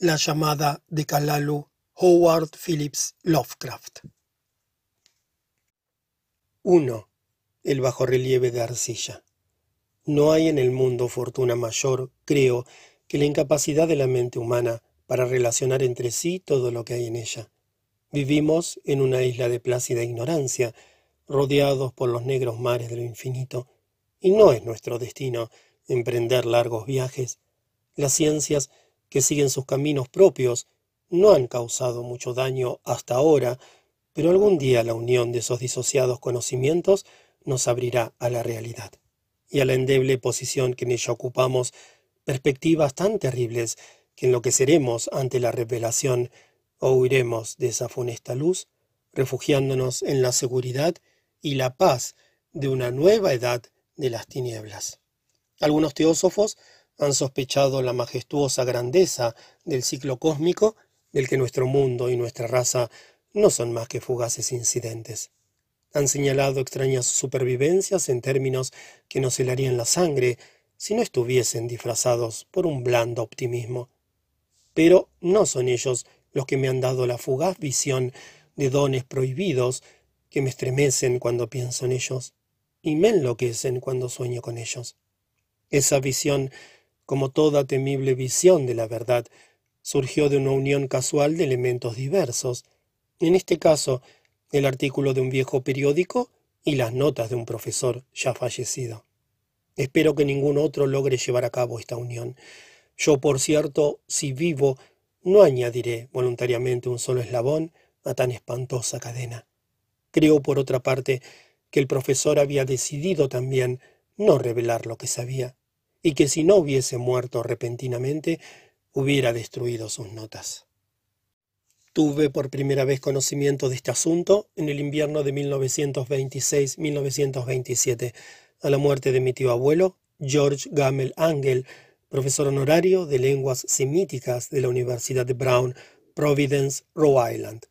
La llamada de Kalalu, Howard Phillips Lovecraft. 1. El bajorrelieve de arcilla. No hay en el mundo fortuna mayor, creo, que la incapacidad de la mente humana para relacionar entre sí todo lo que hay en ella. Vivimos en una isla de plácida ignorancia, rodeados por los negros mares de lo infinito, y no es nuestro destino emprender largos viajes. Las ciencias que siguen sus caminos propios no han causado mucho daño hasta ahora, pero algún día la unión de esos disociados conocimientos nos abrirá a la realidad y a la endeble posición que en ella ocupamos perspectivas tan terribles que enloqueceremos ante la revelación o huiremos de esa funesta luz, refugiándonos en la seguridad y la paz de una nueva edad de las tinieblas. Algunos teósofos han sospechado la majestuosa grandeza del ciclo cósmico del que nuestro mundo y nuestra raza no son más que fugaces incidentes. Han señalado extrañas supervivencias en términos que nos helarían la sangre si no estuviesen disfrazados por un blando optimismo. Pero no son ellos los que me han dado la fugaz visión de dones prohibidos que me estremecen cuando pienso en ellos y me enloquecen cuando sueño con ellos. Esa visión, como toda temible visión de la verdad, surgió de una unión casual de elementos diversos, en este caso, el artículo de un viejo periódico y las notas de un profesor ya fallecido. Espero que ningún otro logre llevar a cabo esta unión. Yo, por cierto, si vivo, no añadiré voluntariamente un solo eslabón a tan espantosa cadena. Creo, por otra parte, que el profesor había decidido también no revelar lo que sabía, y que si no hubiese muerto repentinamente, hubiera destruido sus notas. Tuve por primera vez conocimiento de este asunto en el invierno de 1926-1927, a la muerte de mi tío abuelo, George Gamel Angel, profesor honorario de lenguas semíticas de la Universidad de Brown, Providence, Rhode Island.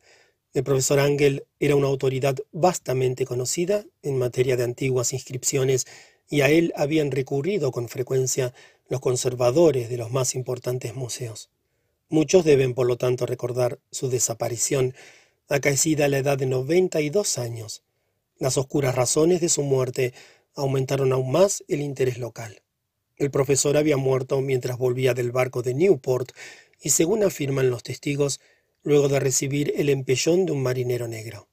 El profesor Angel era una autoridad vastamente conocida en materia de antiguas inscripciones y a él habían recurrido con frecuencia los conservadores de los más importantes museos. Muchos deben, por lo tanto, recordar su desaparición, acaecida a la edad de 92 años. Las oscuras razones de su muerte aumentaron aún más el interés local. El profesor había muerto mientras volvía del barco de Newport y, según afirman los testigos, luego de recibir el empellón de un marinero negro.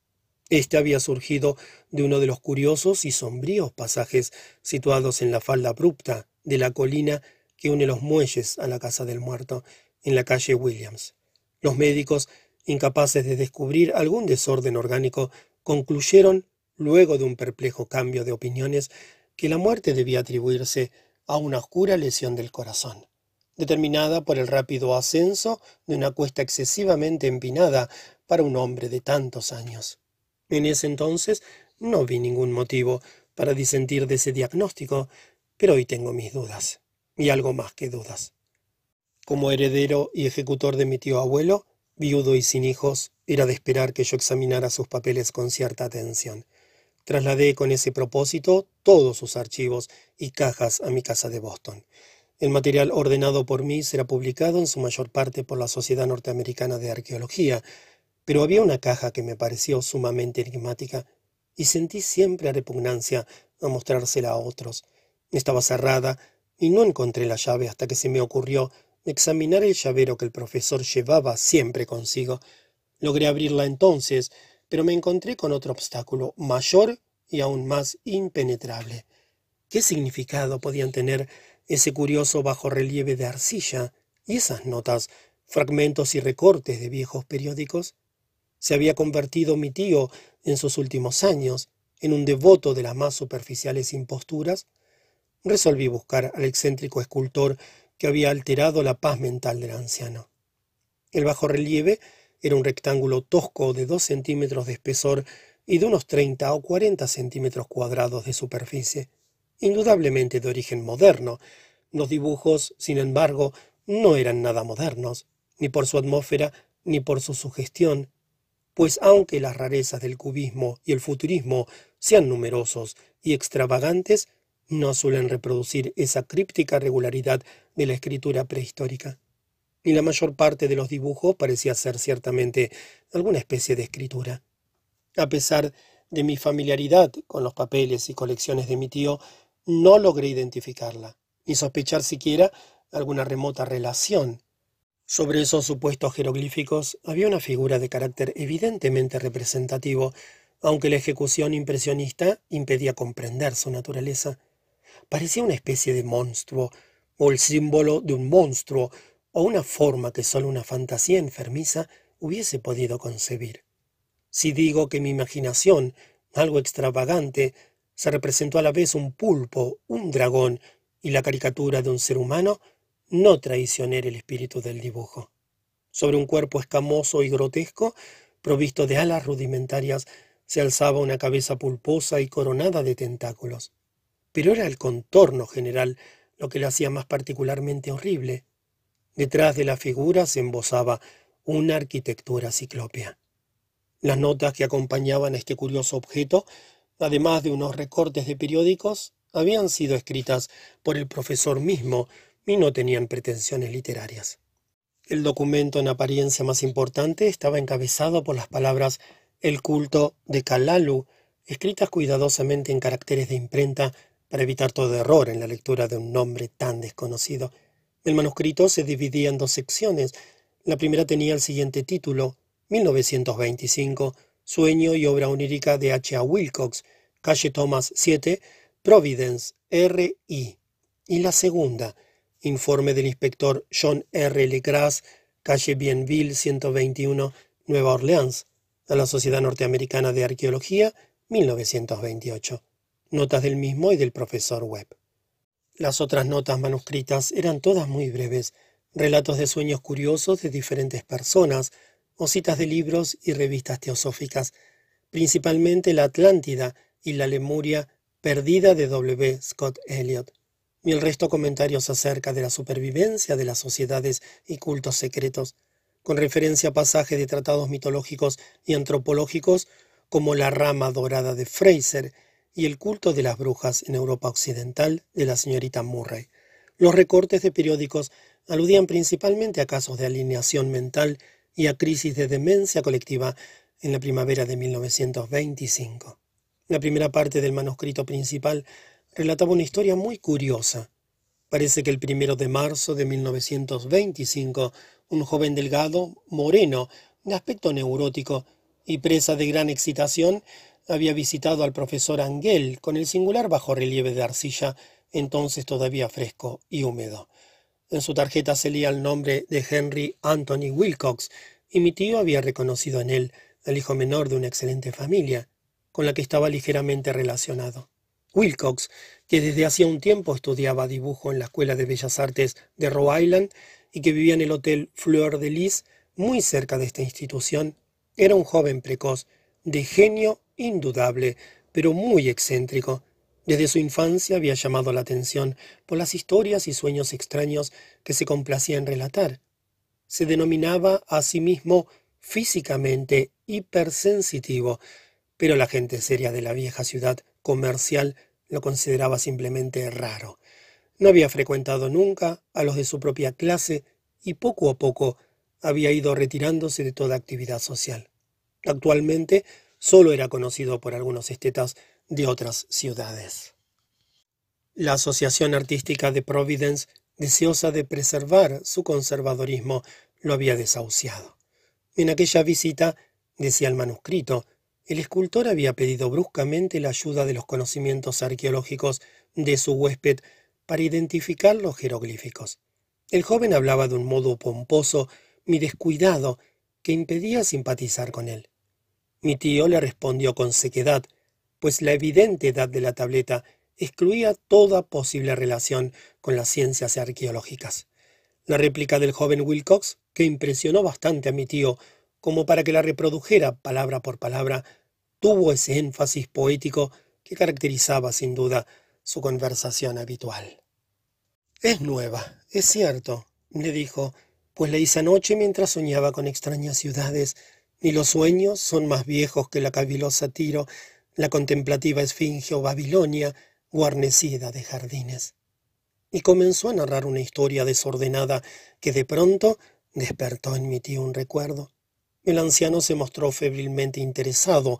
Este había surgido de uno de los curiosos y sombríos pasajes situados en la falda abrupta de la colina que une los muelles a la casa del muerto, en la calle Williams. Los médicos, incapaces de descubrir algún desorden orgánico, concluyeron, luego de un perplejo cambio de opiniones, que la muerte debía atribuirse a una oscura lesión del corazón, determinada por el rápido ascenso de una cuesta excesivamente empinada para un hombre de tantos años. En ese entonces no vi ningún motivo para disentir de ese diagnóstico, pero hoy tengo mis dudas, y algo más que dudas. Como heredero y ejecutor de mi tío abuelo, viudo y sin hijos, era de esperar que yo examinara sus papeles con cierta atención. Trasladé con ese propósito todos sus archivos y cajas a mi casa de Boston. El material ordenado por mí será publicado en su mayor parte por la Sociedad Norteamericana de Arqueología, pero había una caja que me pareció sumamente enigmática y sentí siempre repugnancia a mostrársela a otros. Estaba cerrada y no encontré la llave hasta que se me ocurrió examinar el llavero que el profesor llevaba siempre consigo. Logré abrirla entonces, pero me encontré con otro obstáculo mayor y aún más impenetrable. ¿Qué significado podían tener ese curioso bajo relieve de arcilla y esas notas, fragmentos y recortes de viejos periódicos? Se había convertido mi tío en sus últimos años en un devoto de las más superficiales imposturas. Resolví buscar al excéntrico escultor que había alterado la paz mental del anciano. El bajo relieve era un rectángulo tosco de dos centímetros de espesor y de unos treinta o cuarenta centímetros cuadrados de superficie, indudablemente de origen moderno. Los dibujos, sin embargo, no eran nada modernos, ni por su atmósfera, ni por su sugestión, pues aunque las rarezas del cubismo y el futurismo sean numerosos y extravagantes, no suelen reproducir esa críptica regularidad de la escritura prehistórica. y la mayor parte de los dibujos parecía ser ciertamente alguna especie de escritura. A pesar de mi familiaridad con los papeles y colecciones de mi tío, no logré identificarla, ni sospechar siquiera alguna remota relación. Sobre esos supuestos jeroglíficos había una figura de carácter evidentemente representativo, aunque la ejecución impresionista impedía comprender su naturaleza. Parecía una especie de monstruo, o el símbolo de un monstruo, o una forma que sólo una fantasía enfermiza hubiese podido concebir. Si digo que mi imaginación, algo extravagante, se representó a la vez un pulpo, un dragón y la caricatura de un ser humano, no traicioné el espíritu del dibujo. Sobre un cuerpo escamoso y grotesco, provisto de alas rudimentarias, se alzaba una cabeza pulposa y coronada de tentáculos. Pero era el contorno general lo que le hacía más particularmente horrible. Detrás de la figura se embosaba una arquitectura ciclópea. Las notas que acompañaban a este curioso objeto, además de unos recortes de periódicos, habían sido escritas por el profesor mismo y no tenían pretensiones literarias. El documento en apariencia más importante estaba encabezado por las palabras El culto de Kalalu, escritas cuidadosamente en caracteres de imprenta para evitar todo error en la lectura de un nombre tan desconocido. El manuscrito se dividía en dos secciones. La primera tenía el siguiente título, 1925, Sueño y obra onírica de H. A. Wilcox, calle Thomas 7, Providence, R.I. Y la segunda, Informe del inspector John R. Legras, calle Bienville 121, Nueva Orleans, a la Sociedad Norteamericana de Arqueología, 1928. Notas del mismo y del profesor Webb. Las otras notas manuscritas eran todas muy breves, relatos de sueños curiosos de diferentes personas, o citas de libros y revistas teosóficas, principalmente la Atlántida y la Lemuria perdida de W. Scott Elliot, y el resto comentarios acerca de la supervivencia de las sociedades y cultos secretos, con referencia a pasajes de tratados mitológicos y antropológicos como la rama dorada de Fraser y el culto de las brujas en Europa Occidental de la señorita Murray. Los recortes de periódicos aludían principalmente a casos de alineación mental y a crisis de demencia colectiva en la primavera de 1925. La primera parte del manuscrito principal relataba una historia muy curiosa. Parece que el primero de marzo de 1925, un joven delgado, moreno, de aspecto neurótico y presa de gran excitación, había visitado al profesor Angel con el singular bajo relieve de arcilla, entonces todavía fresco y húmedo. En su tarjeta se leía el nombre de Henry Anthony Wilcox, y mi tío había reconocido en él al hijo menor de una excelente familia, con la que estaba ligeramente relacionado. Wilcox, que desde hacía un tiempo estudiaba dibujo en la Escuela de Bellas Artes de Rhode Island y que vivía en el Hotel Fleur de Lis, muy cerca de esta institución, era un joven precoz, de genio indudable, pero muy excéntrico, desde su infancia había llamado la atención por las historias y sueños extraños que se complacía en relatar. Se denominaba a sí mismo físicamente hipersensitivo, pero la gente seria de la vieja ciudad comercial lo consideraba simplemente raro. No había frecuentado nunca a los de su propia clase y poco a poco había ido retirándose de toda actividad social. Actualmente solo era conocido por algunos estetas de otras ciudades. La Asociación Artística de Providence, deseosa de preservar su conservadorismo, lo había desahuciado. En aquella visita, decía el manuscrito, el escultor había pedido bruscamente la ayuda de los conocimientos arqueológicos de su huésped para identificar los jeroglíficos. El joven hablaba de un modo pomposo y descuidado que impedía simpatizar con él. Mi tío le respondió con sequedad, pues la evidente edad de la tableta excluía toda posible relación con las ciencias arqueológicas. La réplica del joven Wilcox, que impresionó bastante a mi tío como para que la reprodujera palabra por palabra, tuvo ese énfasis poético que caracterizaba sin duda su conversación habitual. Es nueva, es cierto, le dijo, pues la hice anoche mientras soñaba con extrañas ciudades, y los sueños son más viejos que la cavilosa Tiro, la contemplativa Esfinge o Babilonia, guarnecida de jardines. Y comenzó a narrar una historia desordenada que de pronto despertó en mi tío un recuerdo. El anciano se mostró febrilmente interesado.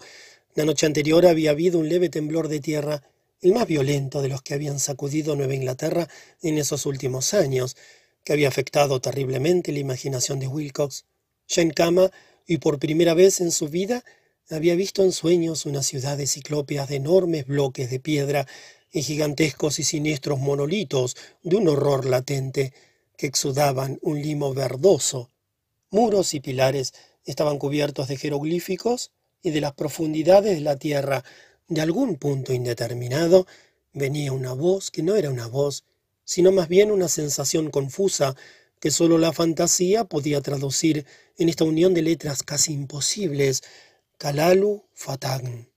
La noche anterior había habido un leve temblor de tierra, el más violento de los que habían sacudido Nueva Inglaterra en esos últimos años, que había afectado terriblemente la imaginación de Wilcox. Ya en cama, y por primera vez en su vida, había visto en sueños una ciudad de ciclópeas de enormes bloques de piedra y gigantescos y siniestros monolitos de un horror latente que exudaban un limo verdoso. Muros y pilares estaban cubiertos de jeroglíficos y de las profundidades de la tierra, de algún punto indeterminado, venía una voz que no era una voz, sino más bien una sensación confusa que sólo la fantasía podía traducir en esta unión de letras casi imposibles, Kalalu Fatagn.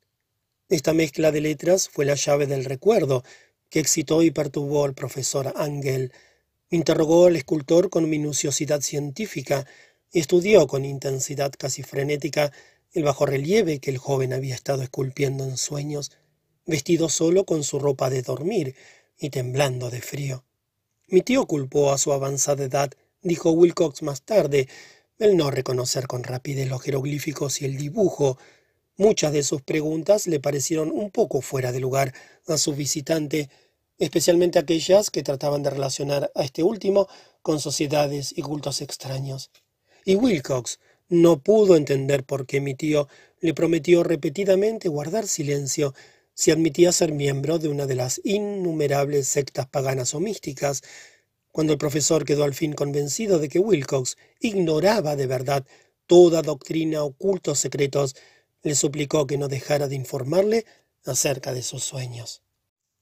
Esta mezcla de letras fue la llave del recuerdo que excitó y perturbó al profesor Angel. Interrogó al escultor con minuciosidad científica estudió con intensidad casi frenética el bajo relieve que el joven había estado esculpiendo en sueños, vestido solo con su ropa de dormir y temblando de frío. Mi tío culpó a su avanzada edad, dijo Wilcox más tarde, el no reconocer con rapidez los jeroglíficos y el dibujo. Muchas de sus preguntas le parecieron un poco fuera de lugar a su visitante, especialmente aquellas que trataban de relacionar a este último con sociedades y cultos extraños. Y Wilcox no pudo entender por qué mi tío le prometió repetidamente guardar silencio si admitía ser miembro de una de las innumerables sectas paganas o místicas cuando el profesor quedó al fin convencido de que Wilcox ignoraba de verdad toda doctrina o cultos secretos, le suplicó que no dejara de informarle acerca de sus sueños.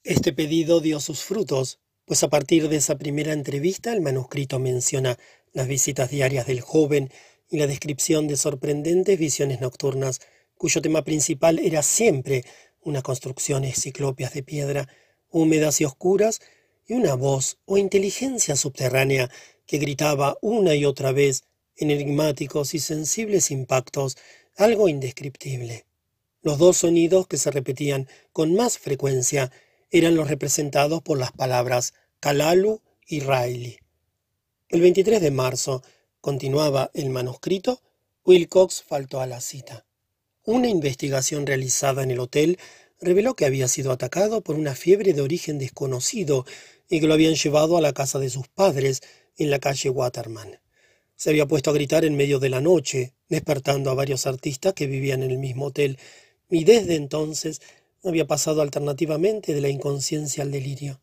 Este pedido dio sus frutos, pues a partir de esa primera entrevista el manuscrito menciona las visitas diarias del joven y la descripción de sorprendentes visiones nocturnas, cuyo tema principal era siempre unas construcciones ciclopias de piedra, húmedas y oscuras, y una voz o inteligencia subterránea que gritaba una y otra vez enigmáticos y sensibles impactos, algo indescriptible. Los dos sonidos que se repetían con más frecuencia eran los representados por las palabras Kalalu y Riley. El 23 de marzo, continuaba el manuscrito, Wilcox faltó a la cita. Una investigación realizada en el hotel reveló que había sido atacado por una fiebre de origen desconocido y que lo habían llevado a la casa de sus padres en la calle Waterman. Se había puesto a gritar en medio de la noche, despertando a varios artistas que vivían en el mismo hotel, y desde entonces había pasado alternativamente de la inconsciencia al delirio.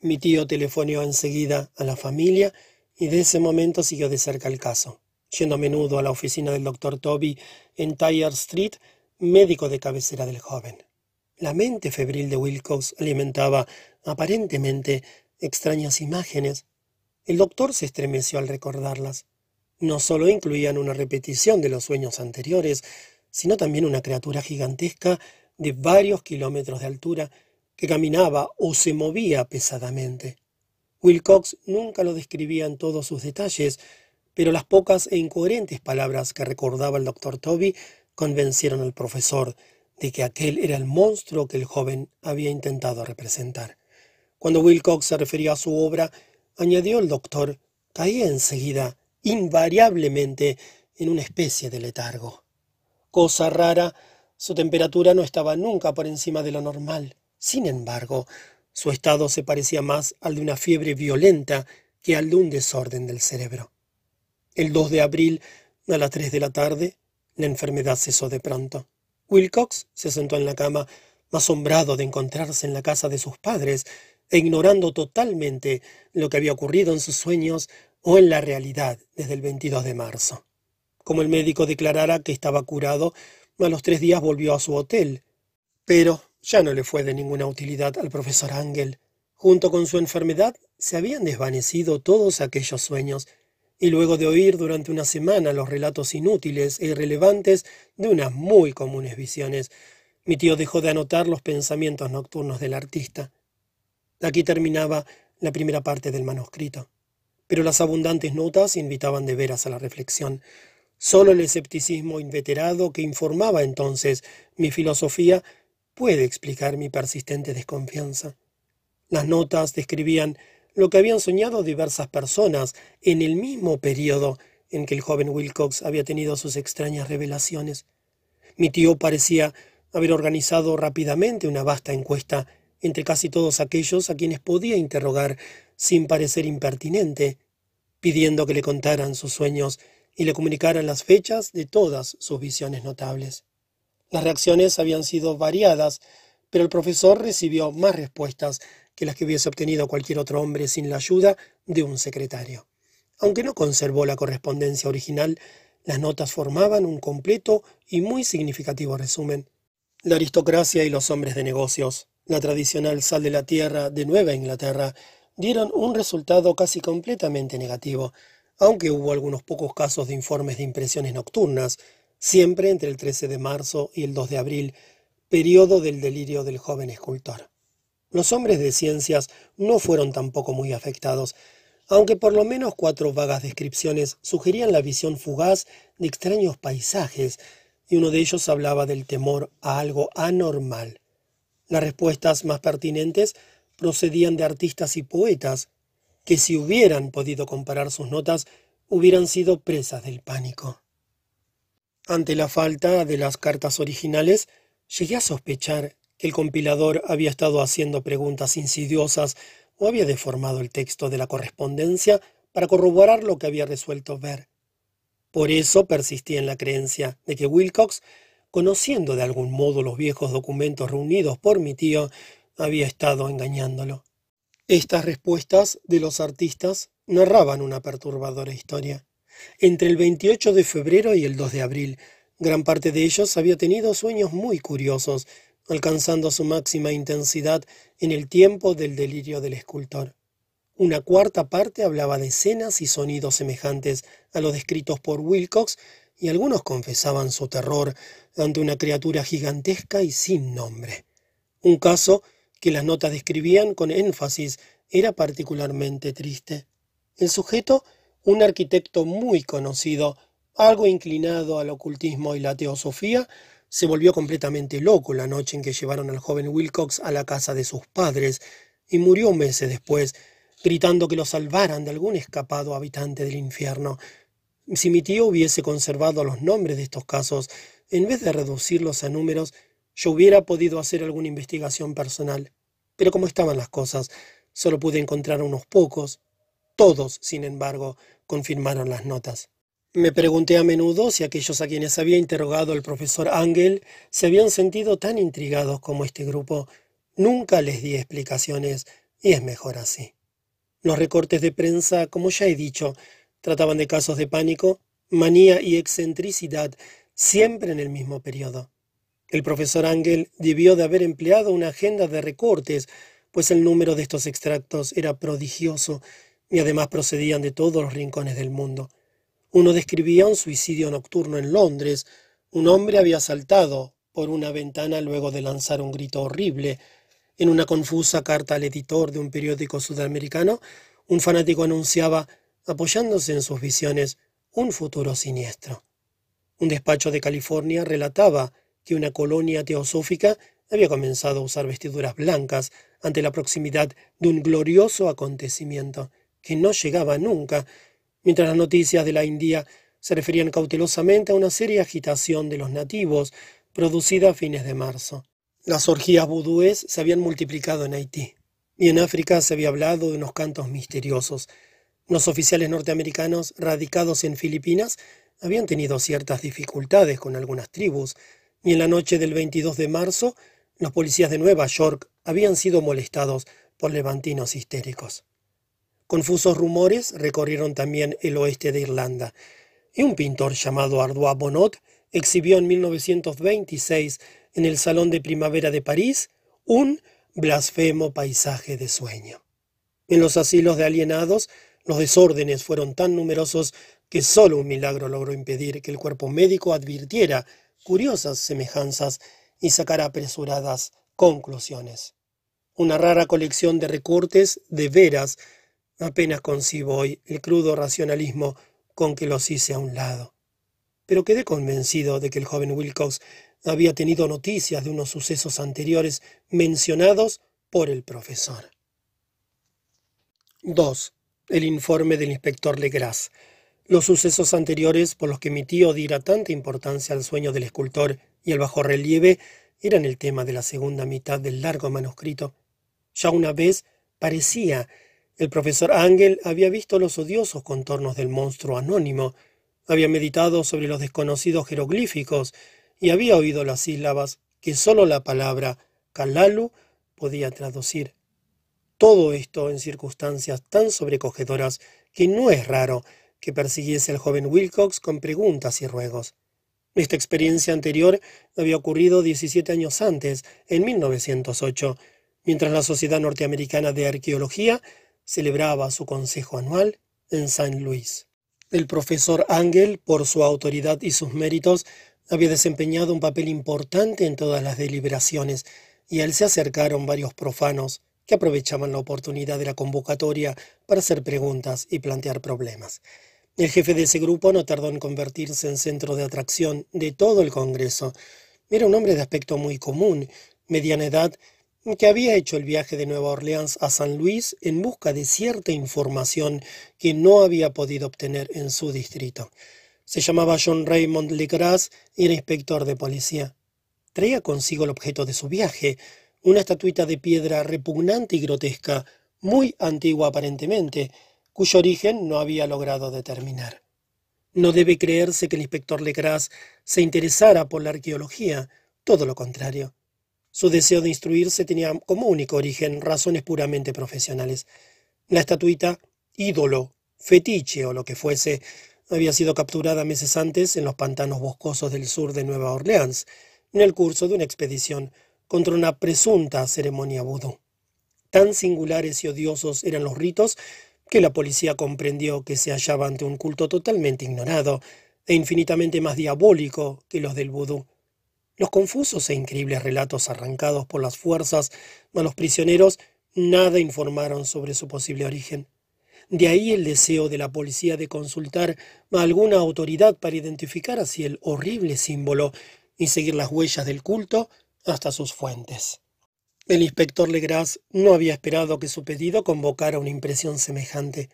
Mi tío telefoneó enseguida a la familia y de ese momento siguió de cerca el caso, yendo a menudo a la oficina del doctor Toby en Tyre Street, médico de cabecera del joven. La mente febril de Wilcox alimentaba, aparentemente, extrañas imágenes. El doctor se estremeció al recordarlas. No solo incluían una repetición de los sueños anteriores, sino también una criatura gigantesca de varios kilómetros de altura que caminaba o se movía pesadamente. Wilcox nunca lo describía en todos sus detalles, pero las pocas e incoherentes palabras que recordaba el doctor Toby convencieron al profesor de que aquel era el monstruo que el joven había intentado representar. Cuando Wilcox se refería a su obra, añadió el doctor, caía enseguida, invariablemente, en una especie de letargo. Cosa rara, su temperatura no estaba nunca por encima de lo normal. Sin embargo, su estado se parecía más al de una fiebre violenta que al de un desorden del cerebro. El 2 de abril, a las tres de la tarde, la enfermedad cesó de pronto. Wilcox se sentó en la cama, asombrado de encontrarse en la casa de sus padres, e ignorando totalmente lo que había ocurrido en sus sueños o en la realidad desde el 22 de marzo. Como el médico declarara que estaba curado, a los tres días volvió a su hotel. Pero ya no le fue de ninguna utilidad al profesor Ángel. Junto con su enfermedad se habían desvanecido todos aquellos sueños, y luego de oír durante una semana los relatos inútiles e irrelevantes de unas muy comunes visiones, mi tío dejó de anotar los pensamientos nocturnos del artista. Aquí terminaba la primera parte del manuscrito. Pero las abundantes notas invitaban de veras a la reflexión. Solo el escepticismo inveterado que informaba entonces mi filosofía puede explicar mi persistente desconfianza. Las notas describían lo que habían soñado diversas personas en el mismo periodo en que el joven Wilcox había tenido sus extrañas revelaciones. Mi tío parecía haber organizado rápidamente una vasta encuesta entre casi todos aquellos a quienes podía interrogar sin parecer impertinente, pidiendo que le contaran sus sueños y le comunicaran las fechas de todas sus visiones notables. Las reacciones habían sido variadas, pero el profesor recibió más respuestas que las que hubiese obtenido cualquier otro hombre sin la ayuda de un secretario. Aunque no conservó la correspondencia original, las notas formaban un completo y muy significativo resumen. La aristocracia y los hombres de negocios, la tradicional sal de la tierra de Nueva Inglaterra, dieron un resultado casi completamente negativo, aunque hubo algunos pocos casos de informes de impresiones nocturnas, siempre entre el 13 de marzo y el 2 de abril, periodo del delirio del joven escultor. Los hombres de ciencias no fueron tampoco muy afectados, aunque por lo menos cuatro vagas descripciones sugerían la visión fugaz de extraños paisajes, y uno de ellos hablaba del temor a algo anormal. Las respuestas más pertinentes procedían de artistas y poetas, que si hubieran podido comparar sus notas, hubieran sido presas del pánico. Ante la falta de las cartas originales, llegué a sospechar que el compilador había estado haciendo preguntas insidiosas o había deformado el texto de la correspondencia para corroborar lo que había resuelto ver. Por eso persistí en la creencia de que Wilcox, conociendo de algún modo los viejos documentos reunidos por mi tío, había estado engañándolo. Estas respuestas de los artistas narraban una perturbadora historia. Entre el 28 de febrero y el 2 de abril, gran parte de ellos había tenido sueños muy curiosos, alcanzando su máxima intensidad en el tiempo del delirio del escultor. Una cuarta parte hablaba de escenas y sonidos semejantes a los descritos por Wilcox, y algunos confesaban su terror ante una criatura gigantesca y sin nombre. Un caso que las notas describían con énfasis era particularmente triste. El sujeto, un arquitecto muy conocido, algo inclinado al ocultismo y la teosofía, se volvió completamente loco la noche en que llevaron al joven Wilcox a la casa de sus padres y murió meses después, gritando que lo salvaran de algún escapado habitante del infierno. Si mi tío hubiese conservado los nombres de estos casos, en vez de reducirlos a números, yo hubiera podido hacer alguna investigación personal. Pero como estaban las cosas, solo pude encontrar unos pocos. Todos, sin embargo, confirmaron las notas. Me pregunté a menudo si aquellos a quienes había interrogado el profesor Ángel se habían sentido tan intrigados como este grupo. Nunca les di explicaciones, y es mejor así. Los recortes de prensa, como ya he dicho, trataban de casos de pánico, manía y excentricidad, siempre en el mismo periodo. El profesor Ángel debió de haber empleado una agenda de recortes, pues el número de estos extractos era prodigioso y además procedían de todos los rincones del mundo. Uno describía un suicidio nocturno en Londres. Un hombre había saltado por una ventana luego de lanzar un grito horrible. En una confusa carta al editor de un periódico sudamericano, un fanático anunciaba, apoyándose en sus visiones, un futuro siniestro. Un despacho de California relataba que una colonia teosófica había comenzado a usar vestiduras blancas ante la proximidad de un glorioso acontecimiento que no llegaba nunca, mientras las noticias de la India se referían cautelosamente a una seria agitación de los nativos producida a fines de marzo. Las orgías vudúes se habían multiplicado en Haití, y en África se había hablado de unos cantos misteriosos. Los oficiales norteamericanos radicados en Filipinas habían tenido ciertas dificultades con algunas tribus, y en la noche del 22 de marzo los policías de Nueva York habían sido molestados por levantinos histéricos. Confusos rumores recorrieron también el oeste de Irlanda, y un pintor llamado Ardois Bonot exhibió en 1926 en el Salón de Primavera de París un blasfemo paisaje de sueño. En los asilos de alienados, los desórdenes fueron tan numerosos que solo un milagro logró impedir que el cuerpo médico advirtiera curiosas semejanzas y sacar apresuradas conclusiones. Una rara colección de recortes de veras apenas concibo hoy el crudo racionalismo con que los hice a un lado. Pero quedé convencido de que el joven Wilcox había tenido noticias de unos sucesos anteriores mencionados por el profesor. 2. El informe del inspector Legras. Los sucesos anteriores por los que mi tío diera tanta importancia al sueño del escultor y el bajo relieve eran el tema de la segunda mitad del largo manuscrito. Ya una vez parecía el profesor Ángel había visto los odiosos contornos del monstruo anónimo, había meditado sobre los desconocidos jeroglíficos y había oído las sílabas que sólo la palabra Kalalu podía traducir. Todo esto en circunstancias tan sobrecogedoras que no es raro que persiguiese al joven Wilcox con preguntas y ruegos. Esta experiencia anterior había ocurrido 17 años antes, en 1908, mientras la Sociedad Norteamericana de Arqueología celebraba su consejo anual en Saint Louis. El profesor Angel, por su autoridad y sus méritos, había desempeñado un papel importante en todas las deliberaciones, y a él se acercaron varios profanos que aprovechaban la oportunidad de la convocatoria para hacer preguntas y plantear problemas. El jefe de ese grupo no tardó en convertirse en centro de atracción de todo el Congreso. Era un hombre de aspecto muy común, mediana edad, que había hecho el viaje de Nueva Orleans a San Luis en busca de cierta información que no había podido obtener en su distrito. Se llamaba John Raymond Legras y era inspector de policía. Traía consigo el objeto de su viaje, una estatuita de piedra repugnante y grotesca, muy antigua aparentemente, cuyo origen no había logrado determinar. No debe creerse que el inspector Legras se interesara por la arqueología, todo lo contrario. Su deseo de instruirse tenía como único origen razones puramente profesionales. La estatuita, ídolo, fetiche o lo que fuese, había sido capturada meses antes en los pantanos boscosos del sur de Nueva Orleans, en el curso de una expedición contra una presunta ceremonia vudú. Tan singulares y odiosos eran los ritos que la policía comprendió que se hallaba ante un culto totalmente ignorado e infinitamente más diabólico que los del vudú. Los confusos e increíbles relatos arrancados por las fuerzas a los prisioneros nada informaron sobre su posible origen. De ahí el deseo de la policía de consultar a alguna autoridad para identificar así el horrible símbolo y seguir las huellas del culto hasta sus fuentes. El inspector Legras no había esperado que su pedido convocara una impresión semejante.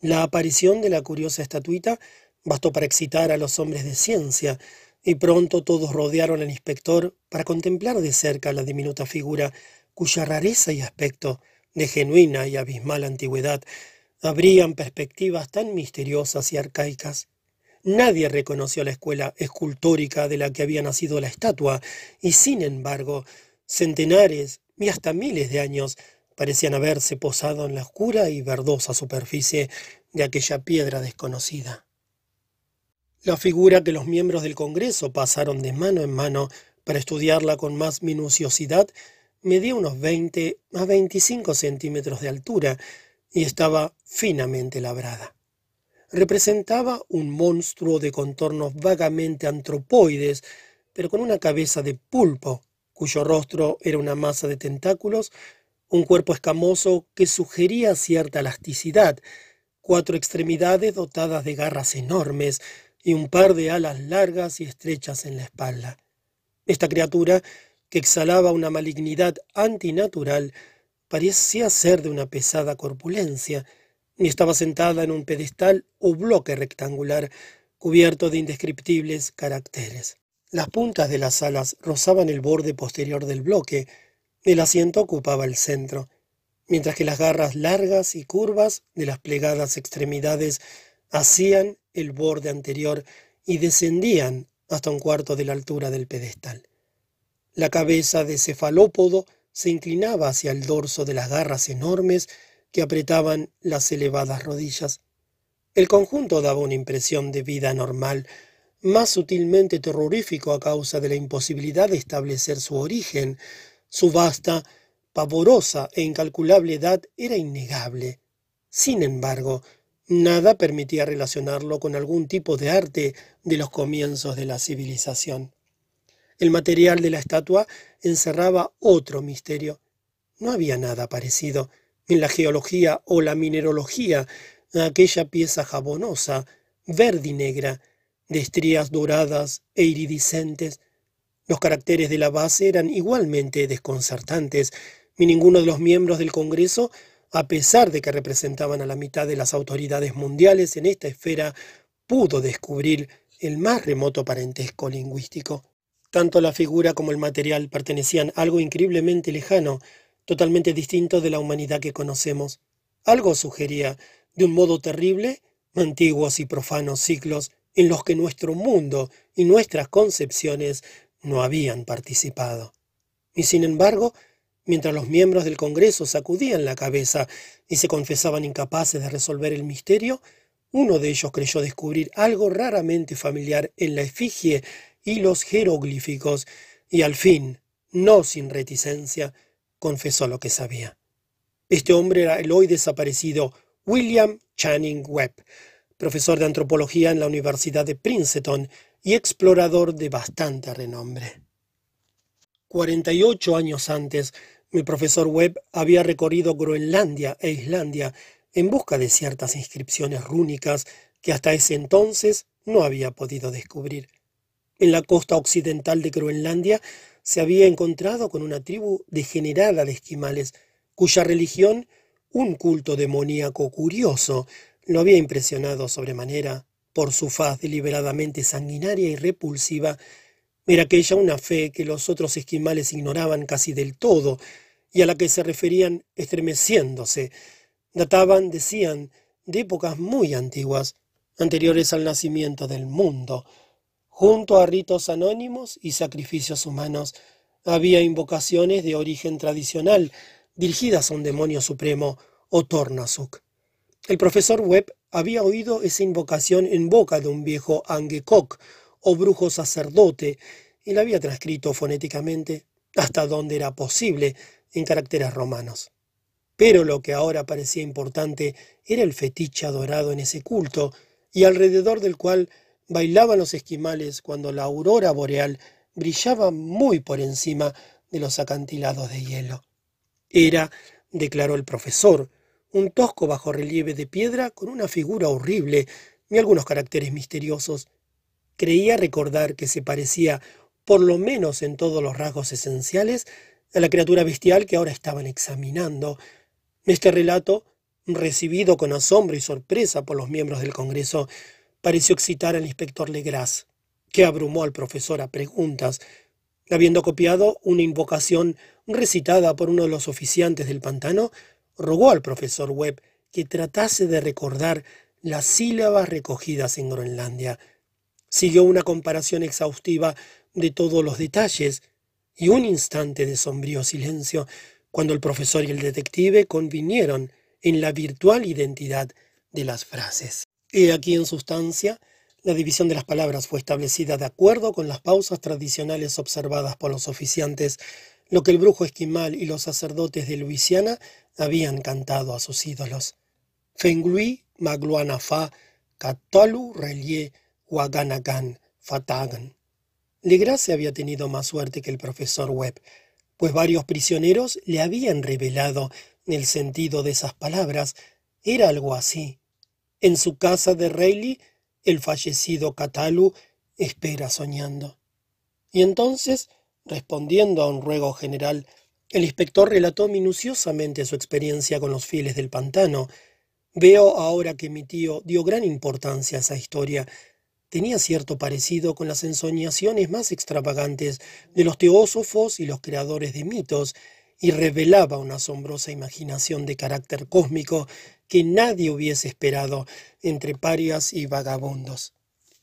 La aparición de la curiosa estatuita bastó para excitar a los hombres de ciencia, y pronto todos rodearon al inspector para contemplar de cerca la diminuta figura cuya rareza y aspecto de genuina y abismal antigüedad abrían perspectivas tan misteriosas y arcaicas. Nadie reconoció la escuela escultórica de la que había nacido la estatua, y sin embargo, centenares y hasta miles de años parecían haberse posado en la oscura y verdosa superficie de aquella piedra desconocida. La figura que los miembros del Congreso pasaron de mano en mano para estudiarla con más minuciosidad medía unos 20 a 25 centímetros de altura y estaba finamente labrada representaba un monstruo de contornos vagamente antropoides, pero con una cabeza de pulpo, cuyo rostro era una masa de tentáculos, un cuerpo escamoso que sugería cierta elasticidad, cuatro extremidades dotadas de garras enormes y un par de alas largas y estrechas en la espalda. Esta criatura, que exhalaba una malignidad antinatural, parecía ser de una pesada corpulencia, y estaba sentada en un pedestal o bloque rectangular cubierto de indescriptibles caracteres. Las puntas de las alas rozaban el borde posterior del bloque, el asiento ocupaba el centro, mientras que las garras largas y curvas de las plegadas extremidades hacían el borde anterior y descendían hasta un cuarto de la altura del pedestal. La cabeza de cefalópodo se inclinaba hacia el dorso de las garras enormes que apretaban las elevadas rodillas. El conjunto daba una impresión de vida normal, más sutilmente terrorífico a causa de la imposibilidad de establecer su origen. Su vasta, pavorosa e incalculable edad era innegable. Sin embargo, nada permitía relacionarlo con algún tipo de arte de los comienzos de la civilización. El material de la estatua encerraba otro misterio. No había nada parecido en la geología o la minerología aquella pieza jabonosa, verde y negra, de estrías doradas e iridiscentes. Los caracteres de la base eran igualmente desconcertantes, y ninguno de los miembros del Congreso, a pesar de que representaban a la mitad de las autoridades mundiales en esta esfera, pudo descubrir el más remoto parentesco lingüístico. Tanto la figura como el material pertenecían a algo increíblemente lejano, totalmente distinto de la humanidad que conocemos. Algo sugería, de un modo terrible, antiguos y profanos ciclos en los que nuestro mundo y nuestras concepciones no habían participado. Y sin embargo, mientras los miembros del Congreso sacudían la cabeza y se confesaban incapaces de resolver el misterio, uno de ellos creyó descubrir algo raramente familiar en la efigie y los jeroglíficos, y al fin, no sin reticencia, confesó lo que sabía. Este hombre era el hoy desaparecido William Channing Webb, profesor de antropología en la Universidad de Princeton y explorador de bastante renombre. Cuarenta y ocho años antes, el profesor Webb había recorrido Groenlandia e Islandia en busca de ciertas inscripciones rúnicas que hasta ese entonces no había podido descubrir. En la costa occidental de Groenlandia se había encontrado con una tribu degenerada de esquimales, cuya religión, un culto demoníaco curioso, lo había impresionado sobremanera por su faz deliberadamente sanguinaria y repulsiva. Era aquella una fe que los otros esquimales ignoraban casi del todo y a la que se referían estremeciéndose databan, decían, de épocas muy antiguas, anteriores al nacimiento del mundo. Junto a ritos anónimos y sacrificios humanos, había invocaciones de origen tradicional, dirigidas a un demonio supremo, o Tornasuk. El profesor Webb había oído esa invocación en boca de un viejo Angekok, o brujo sacerdote, y la había transcrito fonéticamente hasta donde era posible en caracteres romanos. Pero lo que ahora parecía importante era el fetiche adorado en ese culto, y alrededor del cual bailaban los esquimales cuando la aurora boreal brillaba muy por encima de los acantilados de hielo. Era, declaró el profesor, un tosco bajo relieve de piedra con una figura horrible y algunos caracteres misteriosos. Creía recordar que se parecía, por lo menos en todos los rasgos esenciales, a la criatura bestial que ahora estaban examinando, este relato, recibido con asombro y sorpresa por los miembros del Congreso, pareció excitar al inspector Legras, que abrumó al profesor a preguntas, habiendo copiado una invocación recitada por uno de los oficiantes del pantano, rogó al profesor Webb que tratase de recordar las sílabas recogidas en Groenlandia. Siguió una comparación exhaustiva de todos los detalles, y un instante de sombrío silencio cuando el profesor y el detective convinieron en la virtual identidad de las frases. He aquí en sustancia, la división de las palabras fue establecida de acuerdo con las pausas tradicionales observadas por los oficiantes, lo que el brujo esquimal y los sacerdotes de Luisiana habían cantado a sus ídolos. Fengui, Magluanafa, Katolu, Relie, Waganagan, Fatagan. Legrasse había tenido más suerte que el profesor Webb, pues varios prisioneros le habían revelado el sentido de esas palabras. Era algo así. En su casa de Reilly, el fallecido Catalu espera soñando. Y entonces, respondiendo a un ruego general, el inspector relató minuciosamente su experiencia con los fieles del pantano. Veo ahora que mi tío dio gran importancia a esa historia tenía cierto parecido con las ensoñaciones más extravagantes de los teósofos y los creadores de mitos, y revelaba una asombrosa imaginación de carácter cósmico que nadie hubiese esperado entre parias y vagabundos.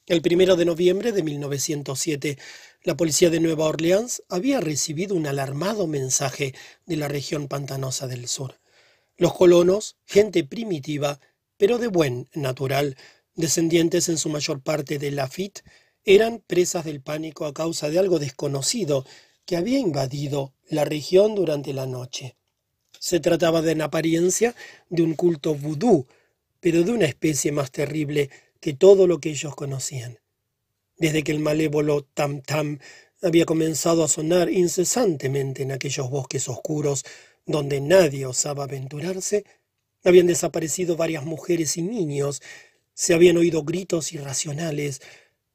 El primero de noviembre de 1907, la policía de Nueva Orleans había recibido un alarmado mensaje de la región pantanosa del sur. Los colonos, gente primitiva, pero de buen natural, descendientes en su mayor parte de Lafitte, eran presas del pánico a causa de algo desconocido que había invadido la región durante la noche. Se trataba de en apariencia de un culto vudú, pero de una especie más terrible que todo lo que ellos conocían. Desde que el malévolo Tam Tam había comenzado a sonar incesantemente en aquellos bosques oscuros donde nadie osaba aventurarse, habían desaparecido varias mujeres y niños se habían oído gritos irracionales,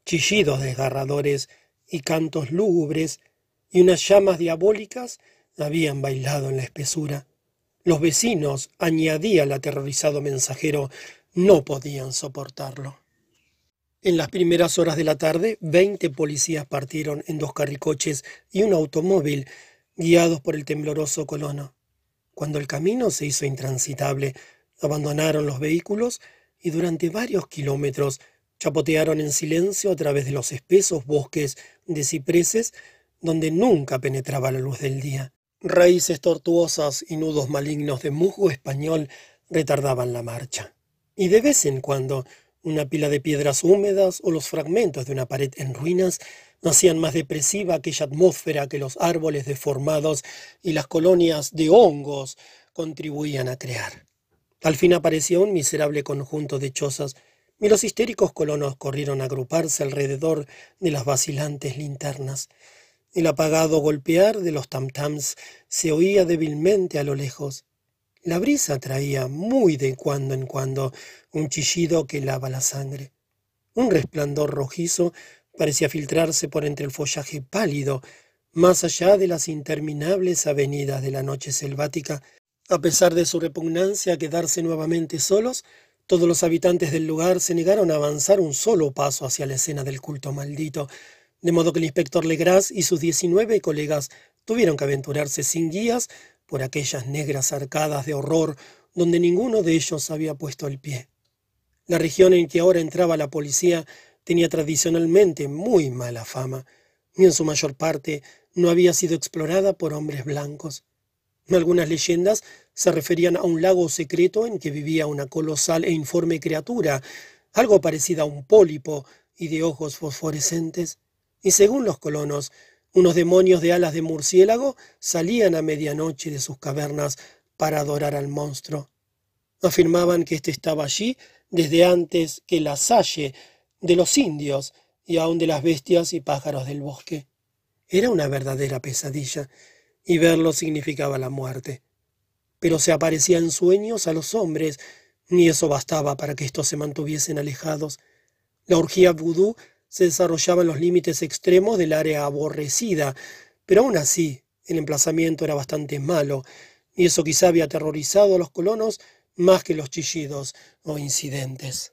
chillidos desgarradores y cantos lúgubres, y unas llamas diabólicas habían bailado en la espesura. Los vecinos, añadía el aterrorizado mensajero, no podían soportarlo. En las primeras horas de la tarde, veinte policías partieron en dos carricoches y un automóvil, guiados por el tembloroso colono. Cuando el camino se hizo intransitable, abandonaron los vehículos y durante varios kilómetros chapotearon en silencio a través de los espesos bosques de cipreses donde nunca penetraba la luz del día. Raíces tortuosas y nudos malignos de musgo español retardaban la marcha. Y de vez en cuando una pila de piedras húmedas o los fragmentos de una pared en ruinas hacían más depresiva aquella atmósfera que los árboles deformados y las colonias de hongos contribuían a crear. Al fin apareció un miserable conjunto de chozas y los histéricos colonos corrieron a agruparse alrededor de las vacilantes linternas. El apagado golpear de los tam-tams se oía débilmente a lo lejos. La brisa traía muy de cuando en cuando un chillido que lava la sangre. Un resplandor rojizo parecía filtrarse por entre el follaje pálido, más allá de las interminables avenidas de la noche selvática. A pesar de su repugnancia a quedarse nuevamente solos, todos los habitantes del lugar se negaron a avanzar un solo paso hacia la escena del culto maldito, de modo que el inspector Legras y sus diecinueve colegas tuvieron que aventurarse sin guías por aquellas negras arcadas de horror donde ninguno de ellos había puesto el pie. La región en que ahora entraba la policía tenía tradicionalmente muy mala fama, y en su mayor parte no había sido explorada por hombres blancos. Algunas leyendas se referían a un lago secreto en que vivía una colosal e informe criatura, algo parecida a un pólipo y de ojos fosforescentes, y según los colonos, unos demonios de alas de murciélago salían a medianoche de sus cavernas para adorar al monstruo. Afirmaban que éste estaba allí desde antes que la salle de los indios y aun de las bestias y pájaros del bosque. Era una verdadera pesadilla, y verlo significaba la muerte. Pero se aparecía en sueños a los hombres, ni eso bastaba para que éstos se mantuviesen alejados. La orgía vudú se desarrollaba en los límites extremos del área aborrecida, pero aún así el emplazamiento era bastante malo, y eso quizá había aterrorizado a los colonos más que los chillidos o incidentes.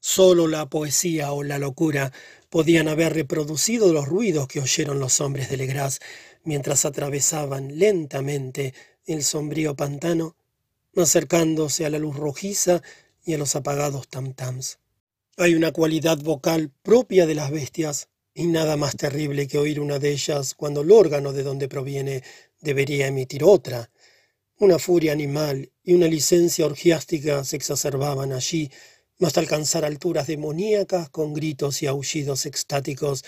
Solo la poesía o la locura podían haber reproducido los ruidos que oyeron los hombres de Legras mientras atravesaban lentamente el sombrío pantano, acercándose a la luz rojiza y a los apagados tam-tams. Hay una cualidad vocal propia de las bestias, y nada más terrible que oír una de ellas cuando el órgano de donde proviene debería emitir otra. Una furia animal y una licencia orgiástica se exacerbaban allí, hasta alcanzar alturas demoníacas con gritos y aullidos extáticos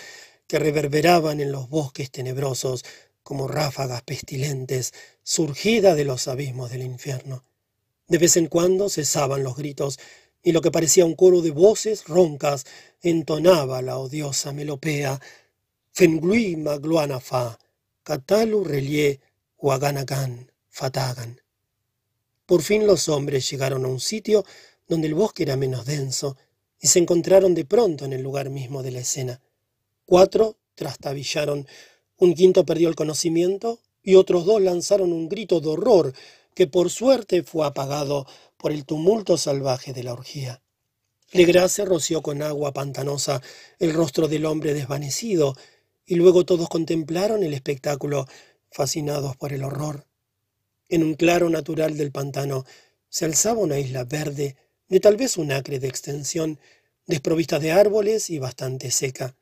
que reverberaban en los bosques tenebrosos como ráfagas pestilentes surgidas de los abismos del infierno. De vez en cuando cesaban los gritos y lo que parecía un coro de voces roncas entonaba la odiosa melopea Fenglui magluanafa, Katalu relie, Waganagan, Fatagan. Por fin los hombres llegaron a un sitio donde el bosque era menos denso y se encontraron de pronto en el lugar mismo de la escena. Cuatro trastabillaron, un quinto perdió el conocimiento y otros dos lanzaron un grito de horror que por suerte fue apagado por el tumulto salvaje de la orgía. Legrasse roció con agua pantanosa el rostro del hombre desvanecido, y luego todos contemplaron el espectáculo, fascinados por el horror. En un claro natural del pantano se alzaba una isla verde, de tal vez un acre de extensión, desprovista de árboles y bastante seca.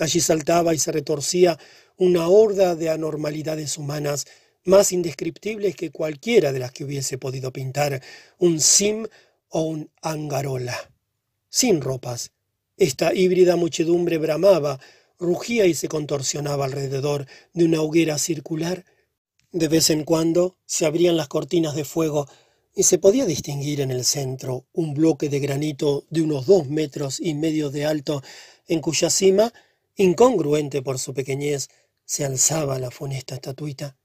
Allí saltaba y se retorcía una horda de anormalidades humanas más indescriptibles que cualquiera de las que hubiese podido pintar un sim o un angarola. Sin ropas, esta híbrida muchedumbre bramaba, rugía y se contorsionaba alrededor de una hoguera circular. De vez en cuando se abrían las cortinas de fuego y se podía distinguir en el centro un bloque de granito de unos dos metros y medio de alto, en cuya cima, incongruente por su pequeñez, se alzaba la funesta estatuita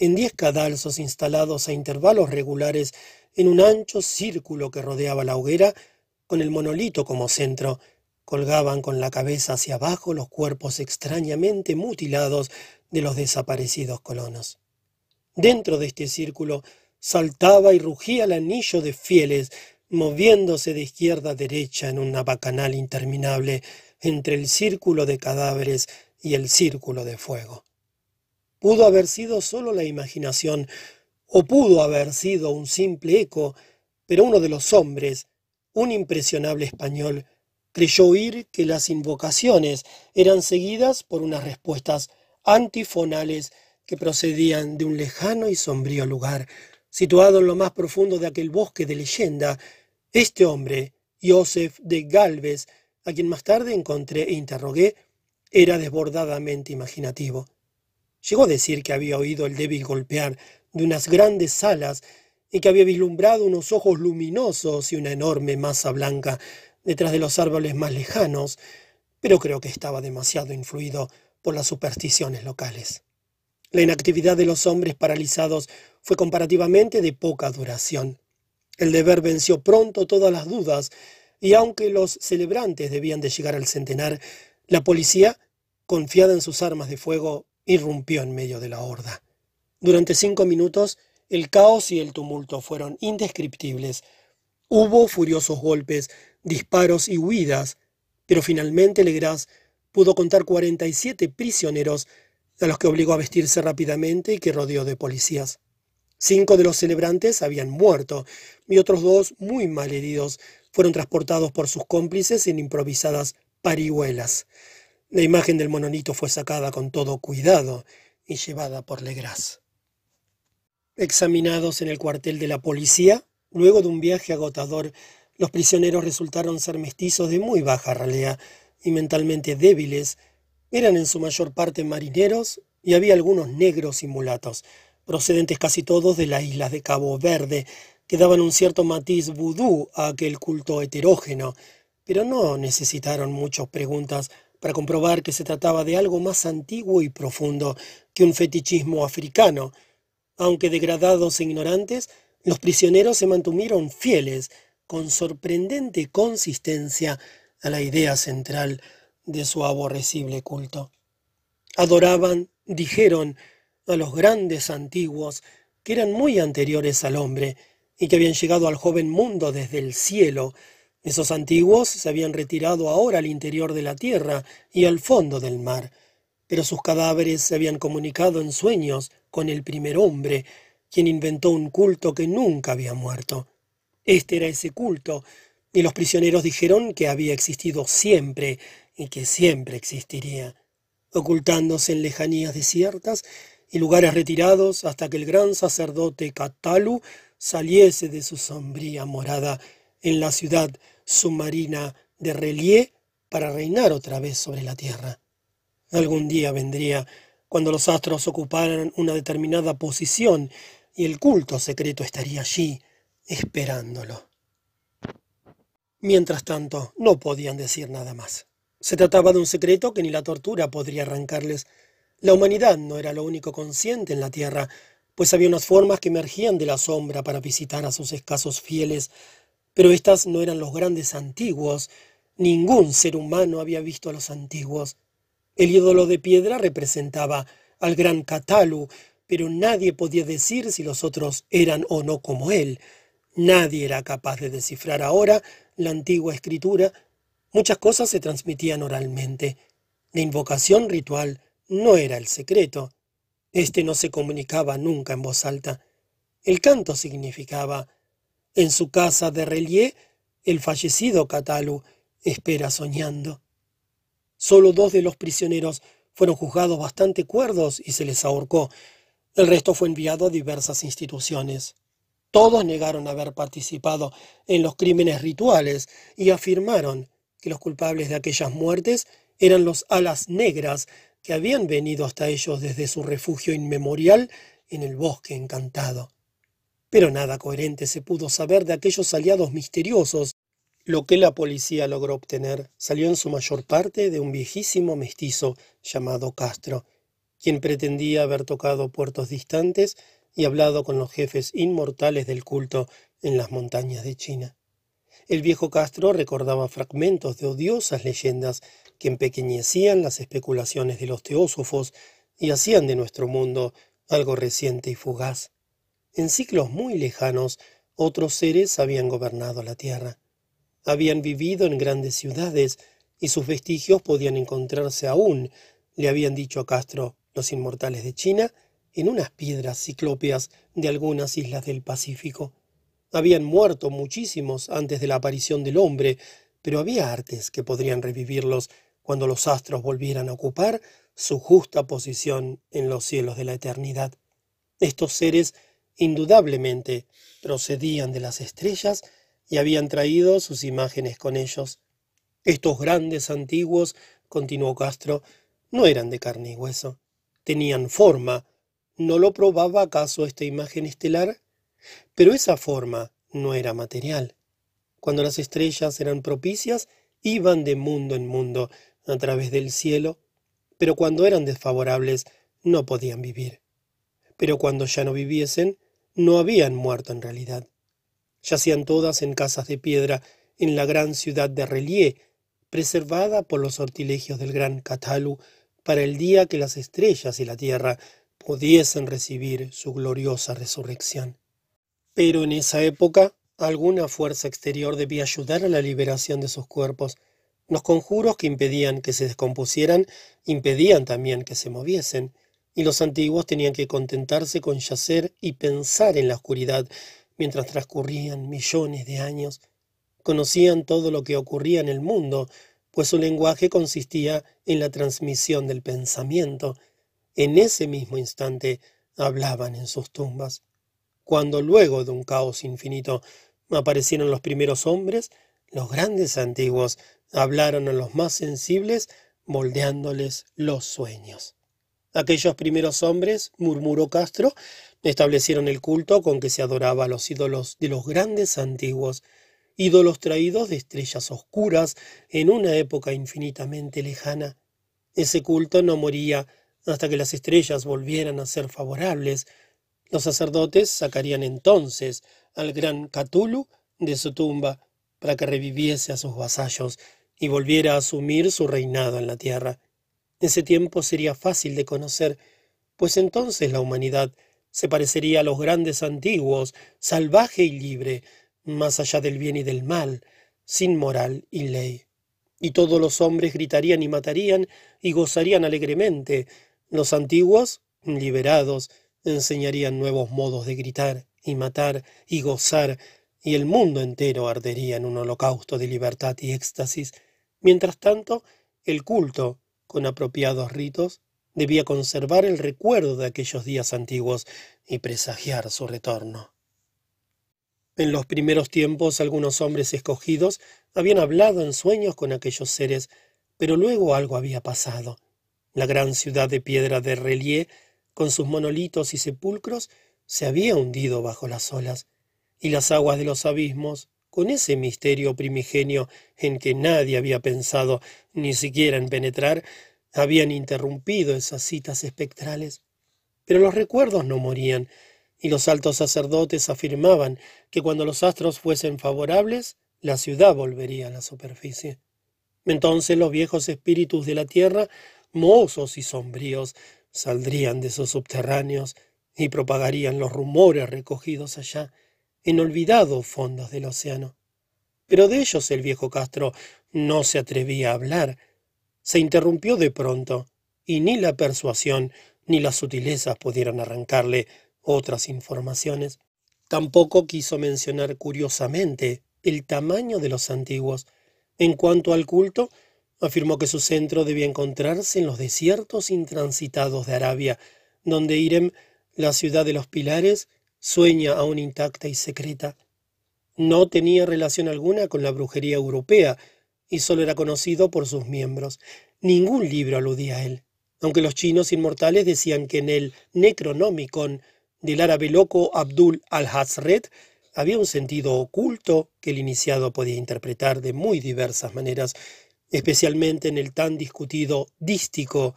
en diez cadalzos instalados a intervalos regulares en un ancho círculo que rodeaba la hoguera, con el monolito como centro, colgaban con la cabeza hacia abajo los cuerpos extrañamente mutilados de los desaparecidos colonos. Dentro de este círculo saltaba y rugía el anillo de fieles, moviéndose de izquierda a derecha en una bacanal interminable entre el círculo de cadáveres y el círculo de fuego. Pudo haber sido solo la imaginación, o pudo haber sido un simple eco, pero uno de los hombres, un impresionable español, creyó oír que las invocaciones eran seguidas por unas respuestas antifonales que procedían de un lejano y sombrío lugar, situado en lo más profundo de aquel bosque de leyenda. Este hombre, Joseph de Galvez, a quien más tarde encontré e interrogué, era desbordadamente imaginativo. Llegó a decir que había oído el débil golpear de unas grandes alas y que había vislumbrado unos ojos luminosos y una enorme masa blanca detrás de los árboles más lejanos, pero creo que estaba demasiado influido por las supersticiones locales. La inactividad de los hombres paralizados fue comparativamente de poca duración. El deber venció pronto todas las dudas, y aunque los celebrantes debían de llegar al centenar, la policía, confiada en sus armas de fuego, irrumpió en medio de la horda. Durante cinco minutos, el caos y el tumulto fueron indescriptibles. Hubo furiosos golpes, disparos y huidas, pero finalmente Legras pudo contar 47 prisioneros a los que obligó a vestirse rápidamente y que rodeó de policías. Cinco de los celebrantes habían muerto y otros dos, muy mal heridos, fueron transportados por sus cómplices en improvisadas parihuelas. La imagen del mononito fue sacada con todo cuidado y llevada por Legras. Examinados en el cuartel de la policía, luego de un viaje agotador, los prisioneros resultaron ser mestizos de muy baja ralea y mentalmente débiles, eran en su mayor parte marineros y había algunos negros y mulatos, procedentes casi todos de las islas de Cabo Verde, que daban un cierto matiz vudú a aquel culto heterógeno, pero no necesitaron muchas preguntas para comprobar que se trataba de algo más antiguo y profundo que un fetichismo africano. Aunque degradados e ignorantes, los prisioneros se mantuvieron fieles, con sorprendente consistencia, a la idea central de su aborrecible culto. Adoraban, dijeron, a los grandes antiguos, que eran muy anteriores al hombre, y que habían llegado al joven mundo desde el cielo. Esos antiguos se habían retirado ahora al interior de la tierra y al fondo del mar, pero sus cadáveres se habían comunicado en sueños con el primer hombre, quien inventó un culto que nunca había muerto. Este era ese culto, y los prisioneros dijeron que había existido siempre y que siempre existiría, ocultándose en lejanías desiertas y lugares retirados hasta que el gran sacerdote Catalu saliese de su sombría morada en la ciudad submarina de Relie para reinar otra vez sobre la tierra. Algún día vendría cuando los astros ocuparan una determinada posición y el culto secreto estaría allí, esperándolo. Mientras tanto, no podían decir nada más. Se trataba de un secreto que ni la tortura podría arrancarles. La humanidad no era lo único consciente en la Tierra, pues había unas formas que emergían de la sombra para visitar a sus escasos fieles, pero éstas no eran los grandes antiguos. Ningún ser humano había visto a los antiguos. El ídolo de piedra representaba al gran Catalu, pero nadie podía decir si los otros eran o no como él. Nadie era capaz de descifrar ahora la antigua escritura. Muchas cosas se transmitían oralmente. La invocación ritual no era el secreto. Este no se comunicaba nunca en voz alta. El canto significaba en su casa de Relie, el fallecido Catalu espera soñando. Solo dos de los prisioneros fueron juzgados bastante cuerdos y se les ahorcó. El resto fue enviado a diversas instituciones. Todos negaron haber participado en los crímenes rituales y afirmaron que los culpables de aquellas muertes eran los alas negras que habían venido hasta ellos desde su refugio inmemorial en el bosque encantado. Pero nada coherente se pudo saber de aquellos aliados misteriosos. Lo que la policía logró obtener salió en su mayor parte de un viejísimo mestizo llamado Castro, quien pretendía haber tocado puertos distantes y hablado con los jefes inmortales del culto en las montañas de China. El viejo Castro recordaba fragmentos de odiosas leyendas que empequeñecían las especulaciones de los teósofos y hacían de nuestro mundo algo reciente y fugaz. En ciclos muy lejanos, otros seres habían gobernado la tierra. Habían vivido en grandes ciudades y sus vestigios podían encontrarse aún, le habían dicho a Castro los inmortales de China, en unas piedras ciclópeas de algunas islas del Pacífico. Habían muerto muchísimos antes de la aparición del hombre, pero había artes que podrían revivirlos cuando los astros volvieran a ocupar su justa posición en los cielos de la eternidad. Estos seres indudablemente procedían de las estrellas y habían traído sus imágenes con ellos. Estos grandes antiguos, continuó Castro, no eran de carne y hueso, tenían forma. ¿No lo probaba acaso esta imagen estelar? Pero esa forma no era material. Cuando las estrellas eran propicias, iban de mundo en mundo a través del cielo, pero cuando eran desfavorables, no podían vivir. Pero cuando ya no viviesen, no habían muerto en realidad. Yacían todas en casas de piedra en la gran ciudad de Relié, preservada por los sortilegios del gran Catalu para el día que las estrellas y la tierra pudiesen recibir su gloriosa resurrección. Pero en esa época alguna fuerza exterior debía ayudar a la liberación de sus cuerpos. Los conjuros que impedían que se descompusieran impedían también que se moviesen, y los antiguos tenían que contentarse con yacer y pensar en la oscuridad mientras transcurrían millones de años. Conocían todo lo que ocurría en el mundo, pues su lenguaje consistía en la transmisión del pensamiento. En ese mismo instante hablaban en sus tumbas. Cuando luego de un caos infinito aparecieron los primeros hombres, los grandes antiguos hablaron a los más sensibles, moldeándoles los sueños. Aquellos primeros hombres, murmuró Castro, establecieron el culto con que se adoraba a los ídolos de los grandes antiguos, ídolos traídos de estrellas oscuras en una época infinitamente lejana. Ese culto no moría hasta que las estrellas volvieran a ser favorables. Los sacerdotes sacarían entonces al gran Cthulhu de su tumba para que reviviese a sus vasallos y volviera a asumir su reinado en la tierra. Ese tiempo sería fácil de conocer, pues entonces la humanidad se parecería a los grandes antiguos, salvaje y libre, más allá del bien y del mal, sin moral y ley. Y todos los hombres gritarían y matarían y gozarían alegremente. Los antiguos, liberados, enseñarían nuevos modos de gritar y matar y gozar, y el mundo entero ardería en un holocausto de libertad y éxtasis. Mientras tanto, el culto, con apropiados ritos, debía conservar el recuerdo de aquellos días antiguos y presagiar su retorno. En los primeros tiempos algunos hombres escogidos habían hablado en sueños con aquellos seres, pero luego algo había pasado. La gran ciudad de piedra de Relié, con sus monolitos y sepulcros, se había hundido bajo las olas, y las aguas de los abismos, con ese misterio primigenio en que nadie había pensado ni siquiera en penetrar, habían interrumpido esas citas espectrales. Pero los recuerdos no morían, y los altos sacerdotes afirmaban que cuando los astros fuesen favorables, la ciudad volvería a la superficie. Entonces los viejos espíritus de la tierra, mozos y sombríos, saldrían de sus subterráneos y propagarían los rumores recogidos allá, en olvidados fondos del océano. Pero de ellos el viejo Castro no se atrevía a hablar. Se interrumpió de pronto, y ni la persuasión ni las sutilezas pudieron arrancarle otras informaciones. Tampoco quiso mencionar curiosamente el tamaño de los antiguos. En cuanto al culto, afirmó que su centro debía encontrarse en los desiertos intransitados de Arabia, donde Irem, la ciudad de los pilares, sueña aún intacta y secreta. No tenía relación alguna con la brujería europea, y solo era conocido por sus miembros. Ningún libro aludía a él, aunque los chinos inmortales decían que en el Necronomicon del árabe loco Abdul al-Hazret había un sentido oculto que el iniciado podía interpretar de muy diversas maneras, especialmente en el tan discutido dístico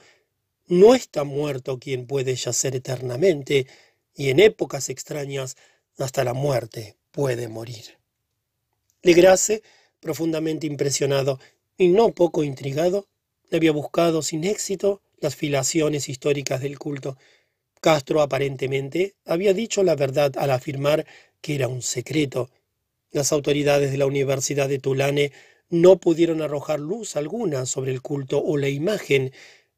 no está muerto quien puede yacer eternamente, y en épocas extrañas hasta la muerte puede morir. Legrace, profundamente impresionado y no poco intrigado, había buscado sin éxito las filaciones históricas del culto, Castro aparentemente había dicho la verdad al afirmar que era un secreto. Las autoridades de la Universidad de Tulane no pudieron arrojar luz alguna sobre el culto o la imagen,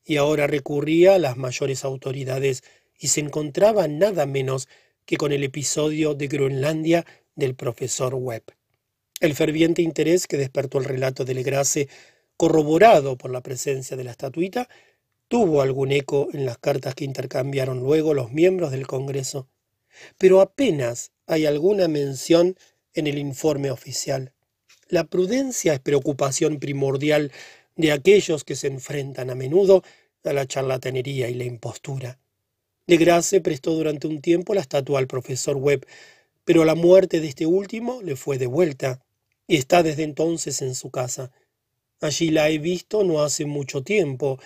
y ahora recurría a las mayores autoridades y se encontraba nada menos que con el episodio de Groenlandia del profesor Webb. El ferviente interés que despertó el relato de Legrasse, corroborado por la presencia de la estatuita, tuvo algún eco en las cartas que intercambiaron luego los miembros del Congreso, pero apenas hay alguna mención en el informe oficial. La prudencia es preocupación primordial de aquellos que se enfrentan a menudo a la charlatanería y la impostura. De Grasse prestó durante un tiempo la estatua al profesor Webb, pero la muerte de este último le fue devuelta y está desde entonces en su casa. Allí la he visto no hace mucho tiempo.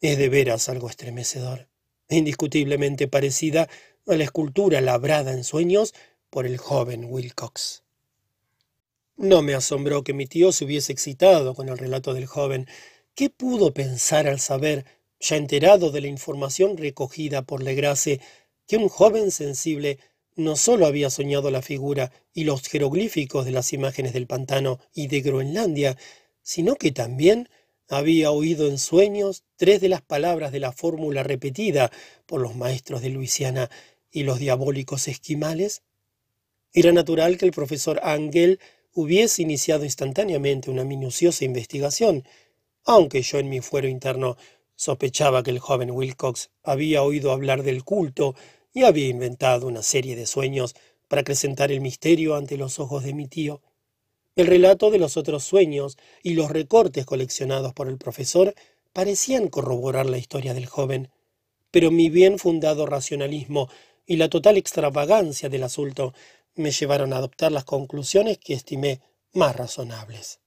Es de veras algo estremecedor, indiscutiblemente parecida a la escultura labrada en sueños por el joven Wilcox. No me asombró que mi tío se hubiese excitado con el relato del joven. ¿Qué pudo pensar al saber ya enterado de la información recogida por Legrasse, que un joven sensible no sólo había soñado la figura y los jeroglíficos de las imágenes del pantano y de Groenlandia, sino que también había oído en sueños tres de las palabras de la fórmula repetida por los maestros de Luisiana y los diabólicos esquimales? Era natural que el profesor Angel hubiese iniciado instantáneamente una minuciosa investigación, aunque yo en mi fuero interno Sospechaba que el joven Wilcox había oído hablar del culto y había inventado una serie de sueños para acrecentar el misterio ante los ojos de mi tío. El relato de los otros sueños y los recortes coleccionados por el profesor parecían corroborar la historia del joven, pero mi bien fundado racionalismo y la total extravagancia del asunto me llevaron a adoptar las conclusiones que estimé más razonables.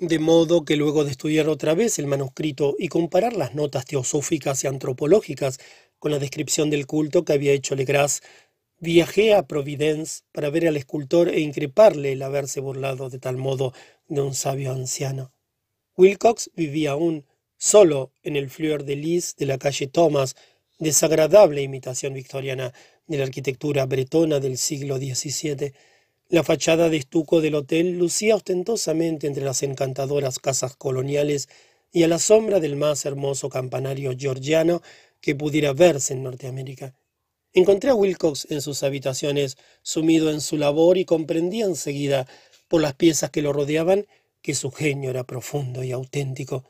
De modo que luego de estudiar otra vez el manuscrito y comparar las notas teosóficas y antropológicas con la descripción del culto que había hecho Legras, viajé a Providence para ver al escultor e increparle el haberse burlado de tal modo de un sabio anciano. Wilcox vivía aún solo en el Fleur de Lis de la calle Thomas, desagradable imitación victoriana de la arquitectura bretona del siglo XVII, la fachada de estuco del hotel lucía ostentosamente entre las encantadoras casas coloniales y a la sombra del más hermoso campanario georgiano que pudiera verse en Norteamérica. Encontré a Wilcox en sus habitaciones, sumido en su labor, y comprendí enseguida, por las piezas que lo rodeaban, que su genio era profundo y auténtico.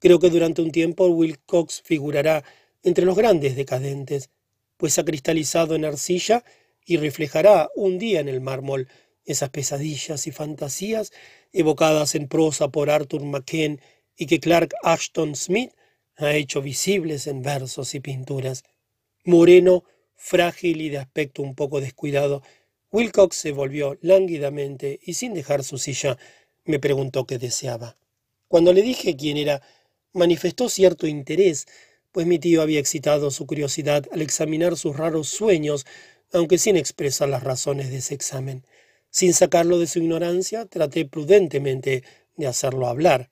Creo que durante un tiempo Wilcox figurará entre los grandes decadentes, pues ha cristalizado en arcilla y reflejará un día en el mármol esas pesadillas y fantasías evocadas en prosa por Arthur McKen y que Clark Ashton Smith ha hecho visibles en versos y pinturas. Moreno, frágil y de aspecto un poco descuidado, Wilcox se volvió lánguidamente y sin dejar su silla me preguntó qué deseaba. Cuando le dije quién era, manifestó cierto interés, pues mi tío había excitado su curiosidad al examinar sus raros sueños aunque sin expresar las razones de ese examen. Sin sacarlo de su ignorancia, traté prudentemente de hacerlo hablar.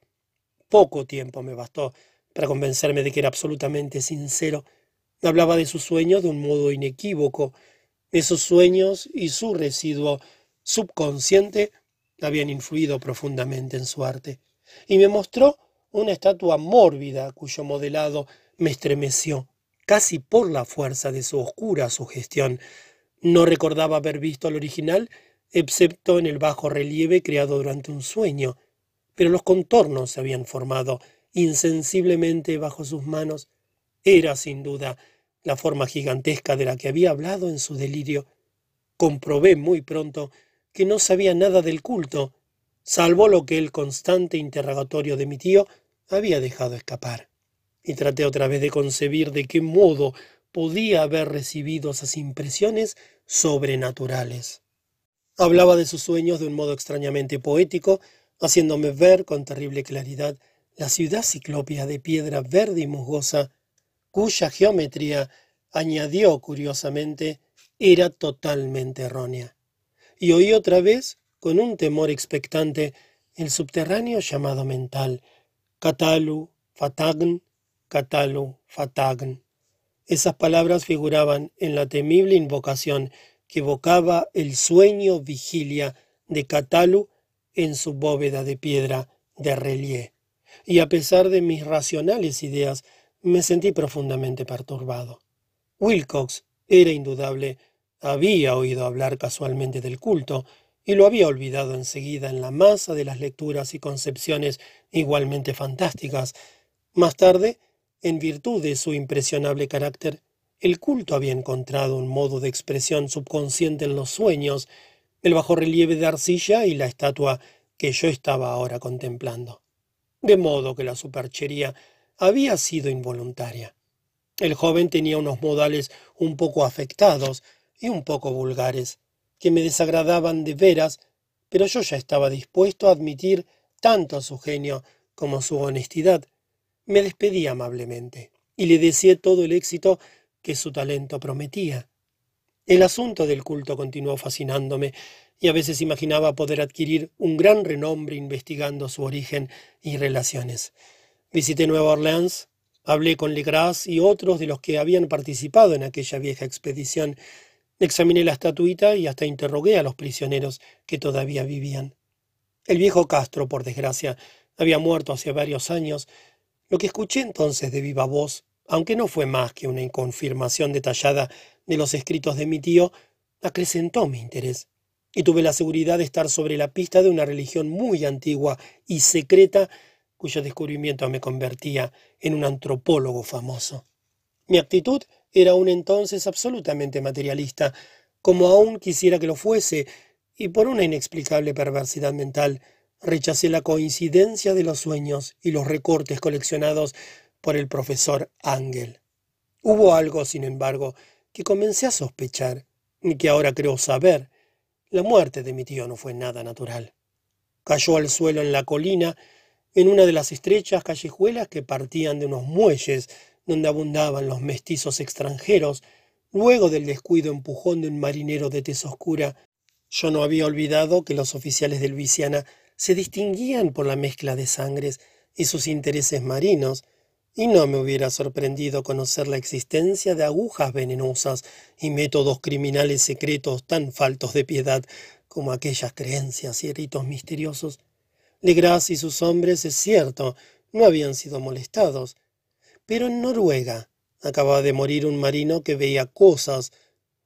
Poco tiempo me bastó para convencerme de que era absolutamente sincero. Hablaba de sus sueños de un modo inequívoco. Esos sueños y su residuo subconsciente habían influido profundamente en su arte. Y me mostró una estatua mórbida cuyo modelado me estremeció, casi por la fuerza de su oscura sugestión. No recordaba haber visto al original, excepto en el bajo relieve creado durante un sueño, pero los contornos se habían formado insensiblemente bajo sus manos. Era, sin duda, la forma gigantesca de la que había hablado en su delirio. Comprobé muy pronto que no sabía nada del culto, salvo lo que el constante interrogatorio de mi tío había dejado escapar. Y traté otra vez de concebir de qué modo podía haber recibido esas impresiones sobrenaturales. Hablaba de sus sueños de un modo extrañamente poético, haciéndome ver con terrible claridad la ciudad ciclópea de piedra verde y musgosa, cuya geometría, añadió curiosamente, era totalmente errónea. Y oí otra vez, con un temor expectante, el subterráneo llamado mental, Catalu, Fatagn, Catalu, Fatagn. Esas palabras figuraban en la temible invocación que evocaba el sueño vigilia de Catalu en su bóveda de piedra de relieve. Y a pesar de mis racionales ideas, me sentí profundamente perturbado. Wilcox era indudable, había oído hablar casualmente del culto, y lo había olvidado enseguida en la masa de las lecturas y concepciones igualmente fantásticas. Más tarde, en virtud de su impresionable carácter, el culto había encontrado un modo de expresión subconsciente en los sueños, el relieve de arcilla y la estatua que yo estaba ahora contemplando. De modo que la superchería había sido involuntaria. El joven tenía unos modales un poco afectados y un poco vulgares, que me desagradaban de veras, pero yo ya estaba dispuesto a admitir tanto su genio como su honestidad. Me despedí amablemente y le deseé todo el éxito que su talento prometía. El asunto del culto continuó fascinándome, y a veces imaginaba poder adquirir un gran renombre investigando su origen y relaciones. Visité Nueva Orleans, hablé con Legras y otros de los que habían participado en aquella vieja expedición, examiné la estatuita y hasta interrogué a los prisioneros que todavía vivían. El viejo Castro, por desgracia, había muerto hace varios años. Lo que escuché entonces de viva voz aunque no fue más que una confirmación detallada de los escritos de mi tío, acrecentó mi interés, y tuve la seguridad de estar sobre la pista de una religión muy antigua y secreta, cuyo descubrimiento me convertía en un antropólogo famoso. Mi actitud era aún entonces absolutamente materialista, como aún quisiera que lo fuese, y por una inexplicable perversidad mental, rechacé la coincidencia de los sueños y los recortes coleccionados por el profesor Ángel. Hubo algo, sin embargo, que comencé a sospechar, y que ahora creo saber. La muerte de mi tío no fue nada natural. Cayó al suelo en la colina, en una de las estrechas callejuelas que partían de unos muelles donde abundaban los mestizos extranjeros, luego del descuido empujón de un marinero de tez oscura. Yo no había olvidado que los oficiales de Luisiana se distinguían por la mezcla de sangres y sus intereses marinos, y no me hubiera sorprendido conocer la existencia de agujas venenosas y métodos criminales secretos tan faltos de piedad como aquellas creencias y ritos misteriosos. Legras y sus hombres, es cierto, no habían sido molestados. Pero en Noruega acababa de morir un marino que veía cosas.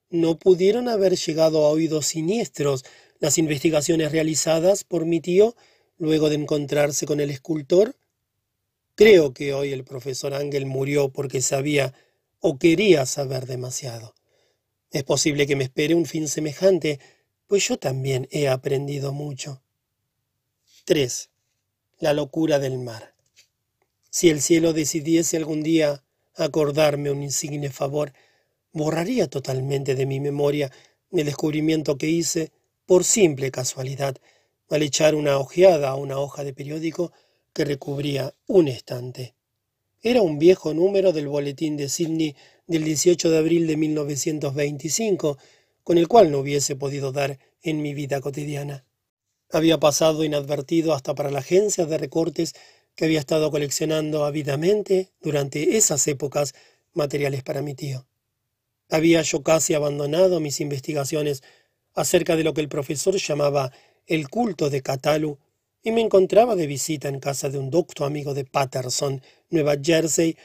¿No pudieron haber llegado a oídos siniestros las investigaciones realizadas por mi tío luego de encontrarse con el escultor? Creo que hoy el profesor Ángel murió porque sabía o quería saber demasiado. Es posible que me espere un fin semejante, pues yo también he aprendido mucho. 3. La locura del mar. Si el cielo decidiese algún día acordarme un insigne favor, borraría totalmente de mi memoria el descubrimiento que hice por simple casualidad al echar una ojeada a una hoja de periódico que recubría un estante. Era un viejo número del boletín de Sydney del 18 de abril de 1925, con el cual no hubiese podido dar en mi vida cotidiana. Había pasado inadvertido hasta para la agencia de recortes que había estado coleccionando ávidamente durante esas épocas materiales para mi tío. Había yo casi abandonado mis investigaciones acerca de lo que el profesor llamaba el culto de Catalu y me encontraba de visita en casa de un docto amigo de Patterson, Nueva Jersey,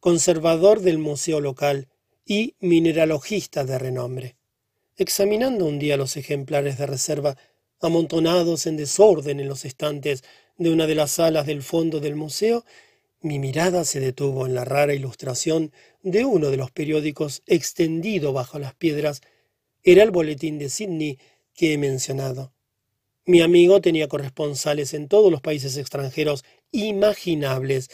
conservador del museo local y mineralogista de renombre. Examinando un día los ejemplares de reserva amontonados en desorden en los estantes de una de las salas del fondo del museo, mi mirada se detuvo en la rara ilustración de uno de los periódicos extendido bajo las piedras. Era el boletín de Sydney que he mencionado. Mi amigo tenía corresponsales en todos los países extranjeros imaginables.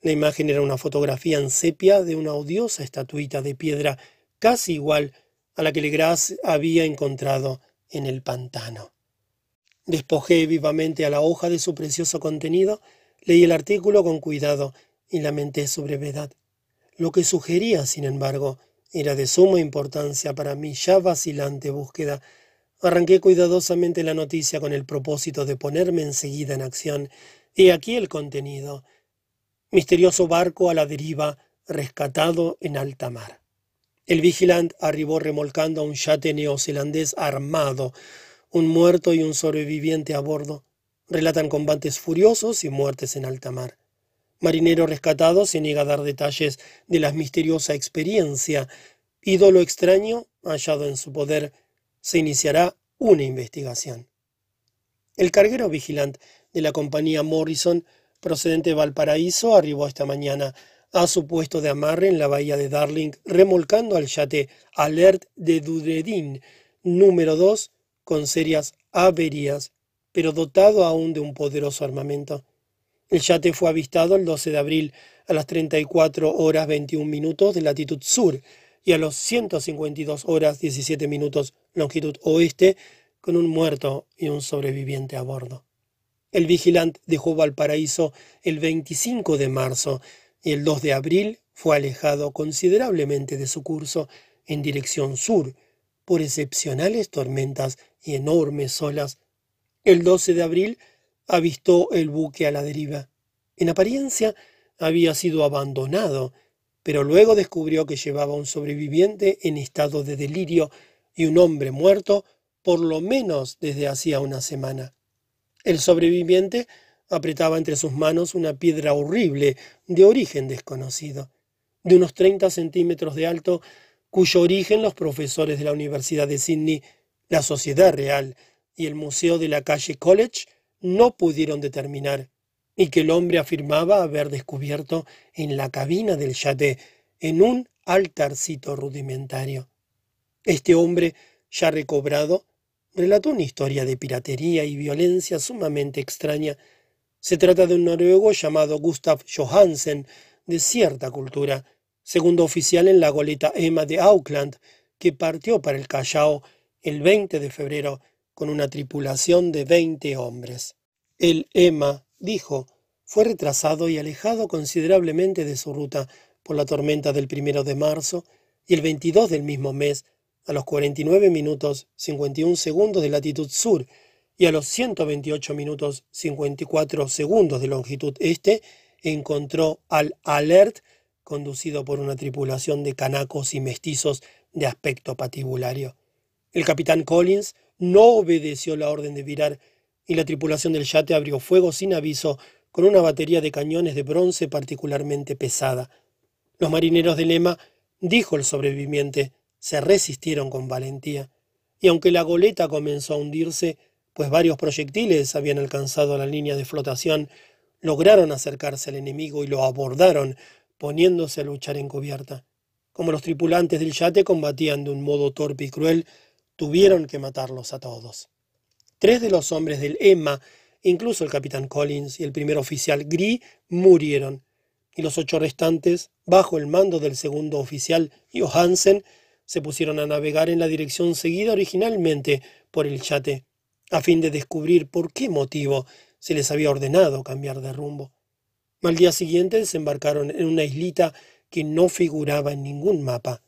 La imagen era una fotografía en sepia de una odiosa estatuita de piedra casi igual a la que Legras había encontrado en el pantano. Despojé vivamente a la hoja de su precioso contenido, leí el artículo con cuidado y lamenté su brevedad. Lo que sugería, sin embargo, era de suma importancia para mi ya vacilante búsqueda Arranqué cuidadosamente la noticia con el propósito de ponerme enseguida en acción. Y aquí el contenido. Misterioso barco a la deriva, rescatado en alta mar. El Vigilant arribó remolcando a un yate neozelandés armado, un muerto y un sobreviviente a bordo. Relatan combates furiosos y muertes en alta mar. Marinero rescatado se niega a dar detalles de la misteriosa experiencia. Ídolo extraño hallado en su poder. Se iniciará una investigación. El carguero vigilant de la compañía Morrison, procedente de Valparaíso, arribó esta mañana a su puesto de amarre en la bahía de Darling, remolcando al yate Alert de Dudredin, número 2, con serias averías, pero dotado aún de un poderoso armamento. El yate fue avistado el 12 de abril a las 34 horas 21 minutos de latitud sur y a los 152 horas 17 minutos longitud oeste, con un muerto y un sobreviviente a bordo. El vigilante dejó Valparaíso el 25 de marzo y el 2 de abril fue alejado considerablemente de su curso en dirección sur por excepcionales tormentas y enormes olas. El 12 de abril avistó el buque a la deriva. En apariencia había sido abandonado, pero luego descubrió que llevaba un sobreviviente en estado de delirio y un hombre muerto por lo menos desde hacía una semana. El sobreviviente apretaba entre sus manos una piedra horrible de origen desconocido, de unos 30 centímetros de alto, cuyo origen los profesores de la Universidad de Sydney, la Sociedad Real y el Museo de la calle College no pudieron determinar, y que el hombre afirmaba haber descubierto en la cabina del yate en un altarcito rudimentario. Este hombre, ya recobrado, relató una historia de piratería y violencia sumamente extraña se trata de un noruego llamado Gustav Johansen, de cierta cultura, segundo oficial en la goleta Emma de Auckland, que partió para el Callao el 20 de febrero con una tripulación de 20 hombres. El Emma, dijo, fue retrasado y alejado considerablemente de su ruta por la tormenta del primero de marzo y el 22 del mismo mes, a los 49 minutos 51 segundos de latitud sur y a los 128 minutos 54 segundos de longitud este encontró al Alert conducido por una tripulación de canacos y mestizos de aspecto patibulario. El capitán Collins no obedeció la orden de virar y la tripulación del yate abrió fuego sin aviso con una batería de cañones de bronce particularmente pesada. Los marineros de Lema, dijo el sobreviviente, se resistieron con valentía, y aunque la goleta comenzó a hundirse, pues varios proyectiles habían alcanzado la línea de flotación, lograron acercarse al enemigo y lo abordaron, poniéndose a luchar en cubierta. Como los tripulantes del yate combatían de un modo torpe y cruel, tuvieron que matarlos a todos. Tres de los hombres del Emma, incluso el capitán Collins y el primer oficial Gree, murieron, y los ocho restantes, bajo el mando del segundo oficial Johansen, se pusieron a navegar en la dirección seguida originalmente por el yate a fin de descubrir por qué motivo se les había ordenado cambiar de rumbo. Al día siguiente desembarcaron en una islita que no figuraba en ningún mapa.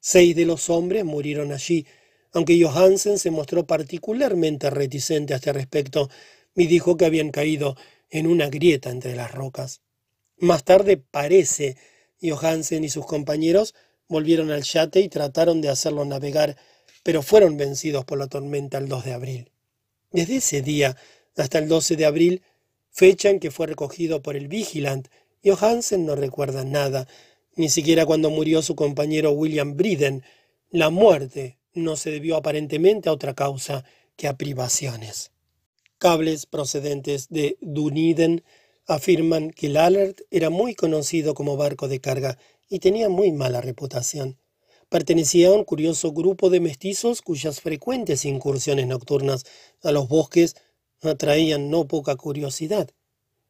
Seis de los hombres murieron allí, aunque Johansen se mostró particularmente reticente a este respecto y dijo que habían caído en una grieta entre las rocas. Más tarde parece Johansen y sus compañeros volvieron al yate y trataron de hacerlo navegar, pero fueron vencidos por la tormenta el 2 de abril. Desde ese día hasta el 12 de abril, fecha en que fue recogido por el Vigilant, Johansen no recuerda nada, ni siquiera cuando murió su compañero William Briden. La muerte no se debió aparentemente a otra causa que a privaciones. Cables procedentes de Dunedin afirman que el Alert era muy conocido como barco de carga y tenía muy mala reputación. Pertenecía a un curioso grupo de mestizos cuyas frecuentes incursiones nocturnas a los bosques atraían no poca curiosidad.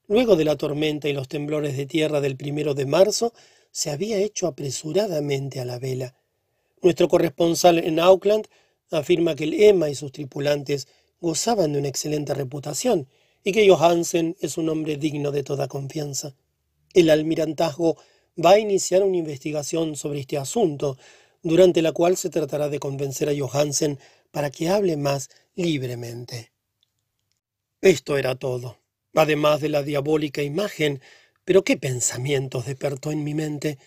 Luego de la tormenta y los temblores de tierra del primero de marzo, se había hecho apresuradamente a la vela. Nuestro corresponsal en Auckland afirma que el Emma y sus tripulantes gozaban de una excelente reputación y que Johansen es un hombre digno de toda confianza. El almirantazgo va a iniciar una investigación sobre este asunto, durante la cual se tratará de convencer a Johansen para que hable más libremente. Esto era todo, además de la diabólica imagen, pero qué pensamientos despertó en mi mente.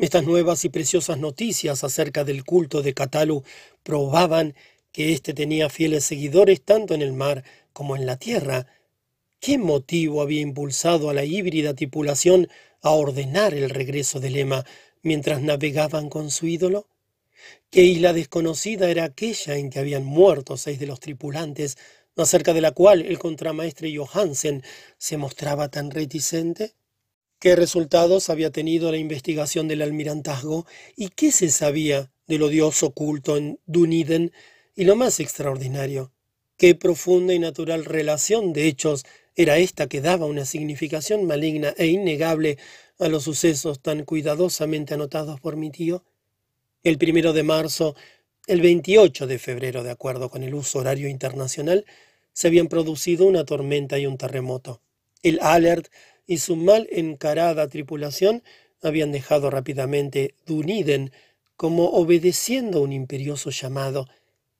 Estas nuevas y preciosas noticias acerca del culto de Catalu probaban que éste tenía fieles seguidores tanto en el mar como en la tierra. ¿Qué motivo había impulsado a la híbrida tripulación a ordenar el regreso del Lema mientras navegaban con su ídolo? ¿Qué isla desconocida era aquella en que habían muerto seis de los tripulantes, acerca de la cual el contramaestre Johansen se mostraba tan reticente? ¿Qué resultados había tenido la investigación del almirantazgo y qué se sabía del odioso culto en Dunedin? Y lo más extraordinario, qué profunda y natural relación de hechos era esta que daba una significación maligna e innegable a los sucesos tan cuidadosamente anotados por mi tío. El primero de marzo, el 28 de febrero, de acuerdo con el uso horario internacional, se habían producido una tormenta y un terremoto. El Alert y su mal encarada tripulación habían dejado rápidamente Dunedin como obedeciendo un imperioso llamado,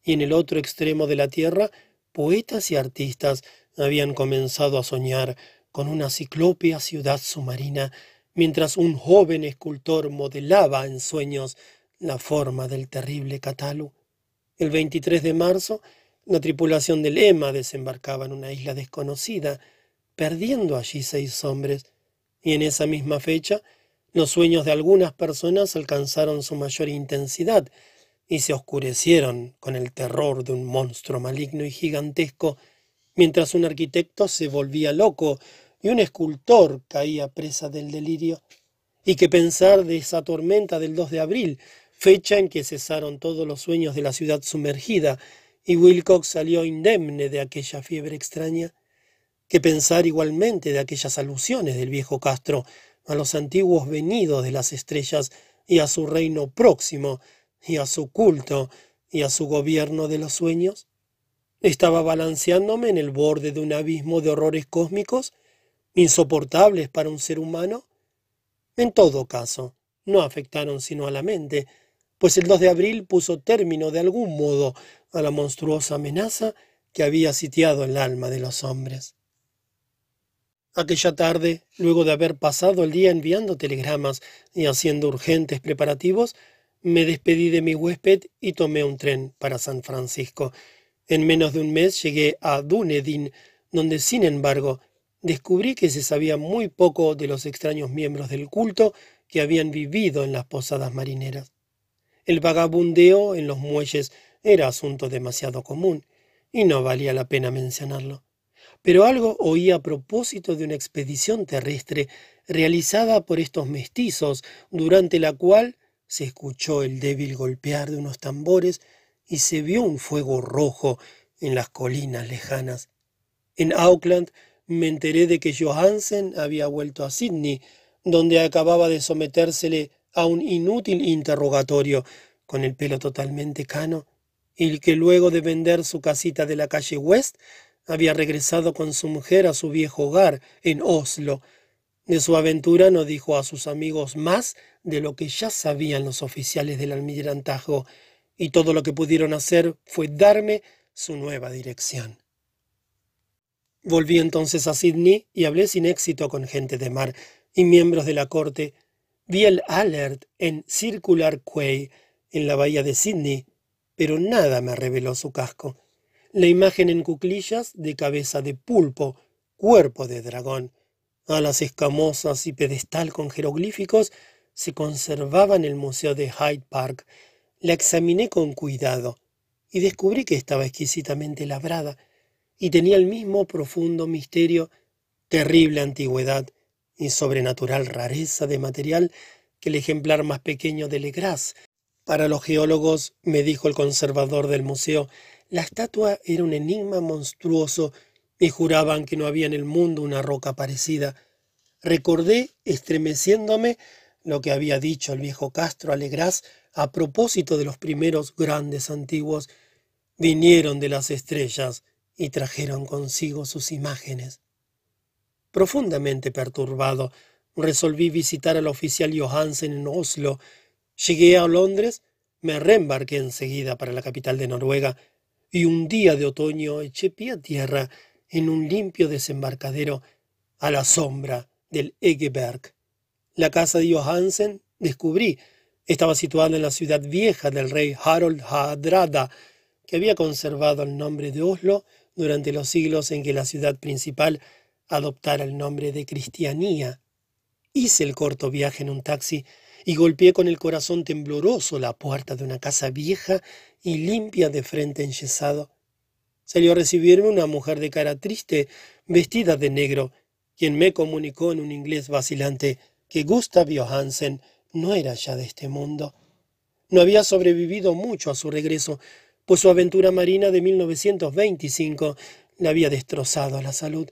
y en el otro extremo de la tierra, poetas y artistas habían comenzado a soñar con una ciclópea ciudad submarina, mientras un joven escultor modelaba en sueños la forma del terrible Catalu. El 23 de marzo, la tripulación del Emma desembarcaba en una isla desconocida, perdiendo allí seis hombres, y en esa misma fecha, los sueños de algunas personas alcanzaron su mayor intensidad y se oscurecieron con el terror de un monstruo maligno y gigantesco mientras un arquitecto se volvía loco y un escultor caía presa del delirio. Y que pensar de esa tormenta del 2 de abril, fecha en que cesaron todos los sueños de la ciudad sumergida, y Wilcox salió indemne de aquella fiebre extraña. Que pensar igualmente de aquellas alusiones del viejo Castro a los antiguos venidos de las estrellas y a su reino próximo, y a su culto, y a su gobierno de los sueños. Estaba balanceándome en el borde de un abismo de horrores cósmicos, insoportables para un ser humano. En todo caso, no afectaron sino a la mente, pues el 2 de abril puso término de algún modo a la monstruosa amenaza que había sitiado el alma de los hombres. Aquella tarde, luego de haber pasado el día enviando telegramas y haciendo urgentes preparativos, me despedí de mi huésped y tomé un tren para San Francisco, en menos de un mes llegué a Dunedin, donde, sin embargo, descubrí que se sabía muy poco de los extraños miembros del culto que habían vivido en las posadas marineras. El vagabundeo en los muelles era asunto demasiado común, y no valía la pena mencionarlo. Pero algo oí a propósito de una expedición terrestre realizada por estos mestizos, durante la cual se escuchó el débil golpear de unos tambores y se vio un fuego rojo en las colinas lejanas. En Auckland me enteré de que Johansen había vuelto a Sydney, donde acababa de sometérsele a un inútil interrogatorio con el pelo totalmente cano, y que luego de vender su casita de la calle West había regresado con su mujer a su viejo hogar en Oslo. De su aventura no dijo a sus amigos más de lo que ya sabían los oficiales del almirantazgo, y todo lo que pudieron hacer fue darme su nueva dirección. Volví entonces a Sydney y hablé sin éxito con gente de mar y miembros de la corte. Vi el Alert en Circular Quay, en la bahía de Sydney, pero nada me reveló su casco. La imagen en cuclillas de cabeza de pulpo, cuerpo de dragón, alas escamosas y pedestal con jeroglíficos se conservaba en el Museo de Hyde Park la examiné con cuidado y descubrí que estaba exquisitamente labrada y tenía el mismo profundo misterio, terrible antigüedad y sobrenatural rareza de material que el ejemplar más pequeño de Legras. Para los geólogos, me dijo el conservador del museo, la estatua era un enigma monstruoso y juraban que no había en el mundo una roca parecida. Recordé, estremeciéndome, lo que había dicho el viejo Castro a Legras a propósito de los primeros grandes antiguos, vinieron de las estrellas y trajeron consigo sus imágenes. Profundamente perturbado, resolví visitar al oficial Johansen en Oslo. Llegué a Londres, me reembarqué enseguida para la capital de Noruega, y un día de otoño eché pie a tierra en un limpio desembarcadero a la sombra del Egeberg. La casa de Johansen descubrí estaba situada en la ciudad vieja del rey Harold Hadrada, que había conservado el nombre de Oslo durante los siglos en que la ciudad principal adoptara el nombre de Cristianía. Hice el corto viaje en un taxi y golpeé con el corazón tembloroso la puerta de una casa vieja y limpia de frente enyesado. Salió a recibirme una mujer de cara triste, vestida de negro, quien me comunicó en un inglés vacilante que Gustav Johansen no era ya de este mundo. No había sobrevivido mucho a su regreso, pues su aventura marina de 1925 le había destrozado la salud.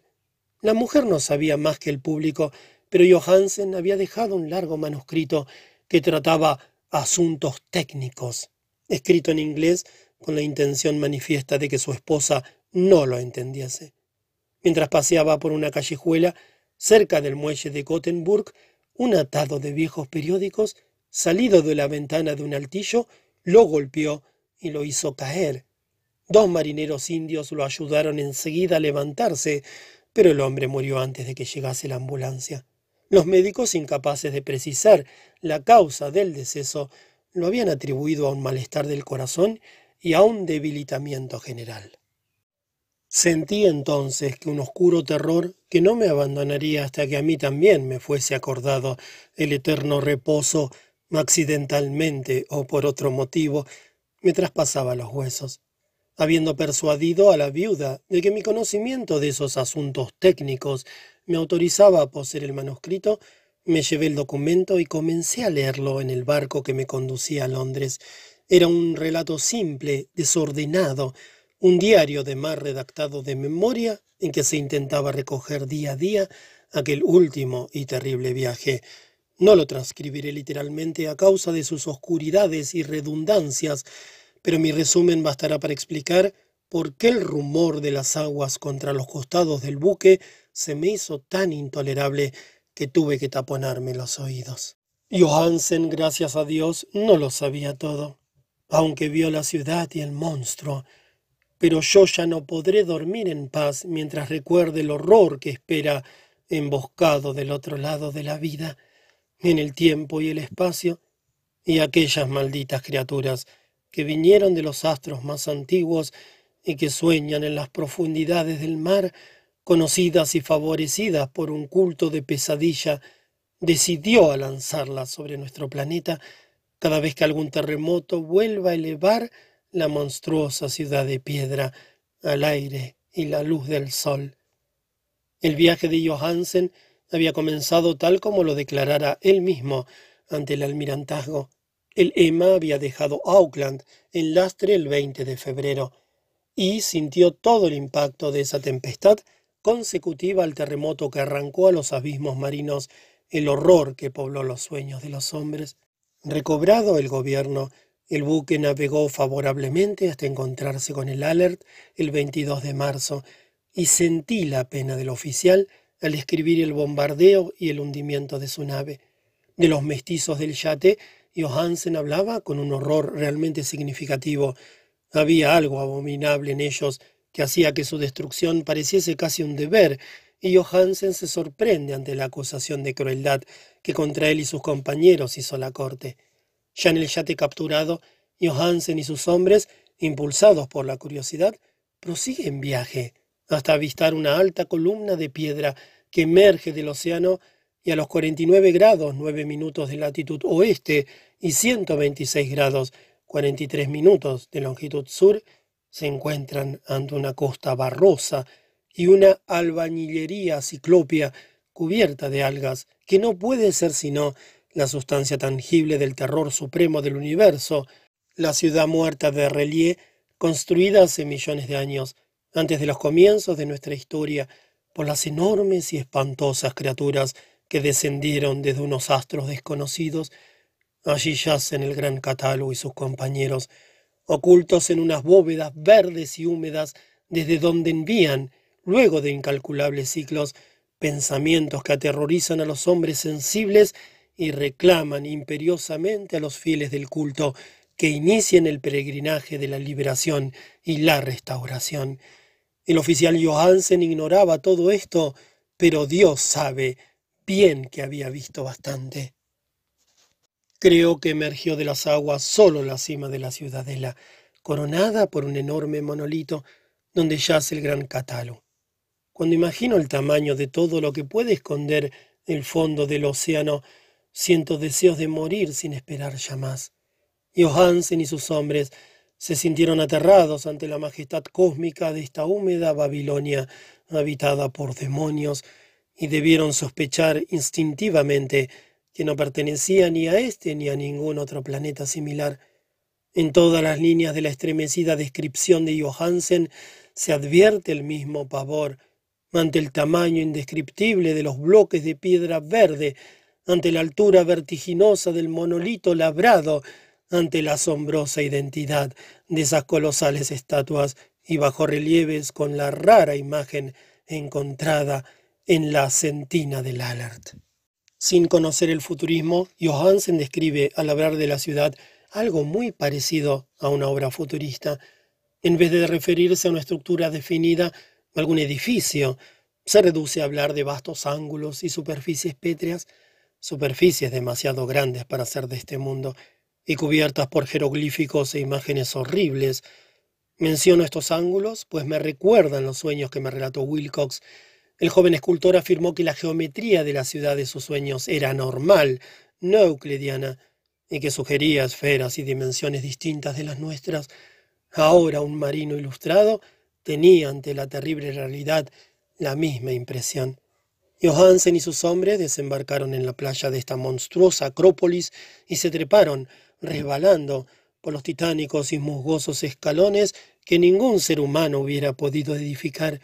La mujer no sabía más que el público, pero Johansen había dejado un largo manuscrito que trataba asuntos técnicos, escrito en inglés con la intención manifiesta de que su esposa no lo entendiese. Mientras paseaba por una callejuela cerca del muelle de Gothenburg, un atado de viejos periódicos, salido de la ventana de un altillo, lo golpeó y lo hizo caer. Dos marineros indios lo ayudaron enseguida a levantarse, pero el hombre murió antes de que llegase la ambulancia. Los médicos, incapaces de precisar la causa del deceso, lo habían atribuido a un malestar del corazón y a un debilitamiento general. Sentí entonces que un oscuro terror que no me abandonaría hasta que a mí también me fuese acordado el eterno reposo, accidentalmente o por otro motivo, me traspasaba los huesos habiendo persuadido a la viuda de que mi conocimiento de esos asuntos técnicos me autorizaba a poseer el manuscrito, me llevé el documento y comencé a leerlo en el barco que me conducía a Londres. Era un relato simple, desordenado, un diario de mar redactado de memoria en que se intentaba recoger día a día aquel último y terrible viaje. No lo transcribiré literalmente a causa de sus oscuridades y redundancias, pero mi resumen bastará para explicar por qué el rumor de las aguas contra los costados del buque se me hizo tan intolerable que tuve que taponarme los oídos. Johansen, gracias a Dios, no lo sabía todo, aunque vio la ciudad y el monstruo. Pero yo ya no podré dormir en paz mientras recuerde el horror que espera emboscado del otro lado de la vida, en el tiempo y el espacio, y aquellas malditas criaturas que vinieron de los astros más antiguos y que sueñan en las profundidades del mar, conocidas y favorecidas por un culto de pesadilla, decidió a lanzarlas sobre nuestro planeta cada vez que algún terremoto vuelva a elevar la monstruosa ciudad de piedra al aire y la luz del sol. El viaje de Johansen había comenzado tal como lo declarara él mismo ante el almirantazgo. El Emma había dejado Auckland en lastre el 20 de febrero y sintió todo el impacto de esa tempestad consecutiva al terremoto que arrancó a los abismos marinos el horror que pobló los sueños de los hombres. Recobrado el gobierno, el buque navegó favorablemente hasta encontrarse con el Alert el 22 de marzo y sentí la pena del oficial al escribir el bombardeo y el hundimiento de su nave. De los mestizos del yate Johansen hablaba con un horror realmente significativo. Había algo abominable en ellos que hacía que su destrucción pareciese casi un deber, y Johansen se sorprende ante la acusación de crueldad que contra él y sus compañeros hizo la corte. Ya en el yate capturado, Johansen y sus hombres, impulsados por la curiosidad, prosiguen viaje hasta avistar una alta columna de piedra que emerge del océano y a los 49 grados 9 minutos de latitud oeste y 126 grados 43 minutos de longitud sur se encuentran ante una costa barrosa y una albañilería ciclopia cubierta de algas que no puede ser sino la sustancia tangible del terror supremo del universo, la ciudad muerta de Relie, construida hace millones de años, antes de los comienzos de nuestra historia, por las enormes y espantosas criaturas que descendieron desde unos astros desconocidos, allí yacen el gran catálogo y sus compañeros, ocultos en unas bóvedas verdes y húmedas desde donde envían, luego de incalculables ciclos, pensamientos que aterrorizan a los hombres sensibles y reclaman imperiosamente a los fieles del culto que inicien el peregrinaje de la liberación y la restauración. El oficial Johansen ignoraba todo esto, pero Dios sabe bien que había visto bastante. Creo que emergió de las aguas solo la cima de la ciudadela, coronada por un enorme monolito donde yace el gran Catalu. Cuando imagino el tamaño de todo lo que puede esconder el fondo del océano, siento deseos de morir sin esperar ya más. Johansen y sus hombres se sintieron aterrados ante la majestad cósmica de esta húmeda Babilonia habitada por demonios y debieron sospechar instintivamente que no pertenecía ni a este ni a ningún otro planeta similar. En todas las líneas de la estremecida descripción de Johansen se advierte el mismo pavor ante el tamaño indescriptible de los bloques de piedra verde, ante la altura vertiginosa del monolito labrado, ante la asombrosa identidad de esas colosales estatuas y bajorrelieves con la rara imagen encontrada en la centina del Allard. Sin conocer el futurismo, Johansen describe al hablar de la ciudad algo muy parecido a una obra futurista. En vez de referirse a una estructura definida, algún edificio, se reduce a hablar de vastos ángulos y superficies pétreas, superficies demasiado grandes para ser de este mundo, y cubiertas por jeroglíficos e imágenes horribles. Menciono estos ángulos, pues me recuerdan los sueños que me relató Wilcox. El joven escultor afirmó que la geometría de la ciudad de sus sueños era normal, no euclidiana, y que sugería esferas y dimensiones distintas de las nuestras. Ahora un marino ilustrado tenía ante la terrible realidad la misma impresión. Johansen y sus hombres desembarcaron en la playa de esta monstruosa acrópolis y se treparon, resbalando por los titánicos y musgosos escalones que ningún ser humano hubiera podido edificar.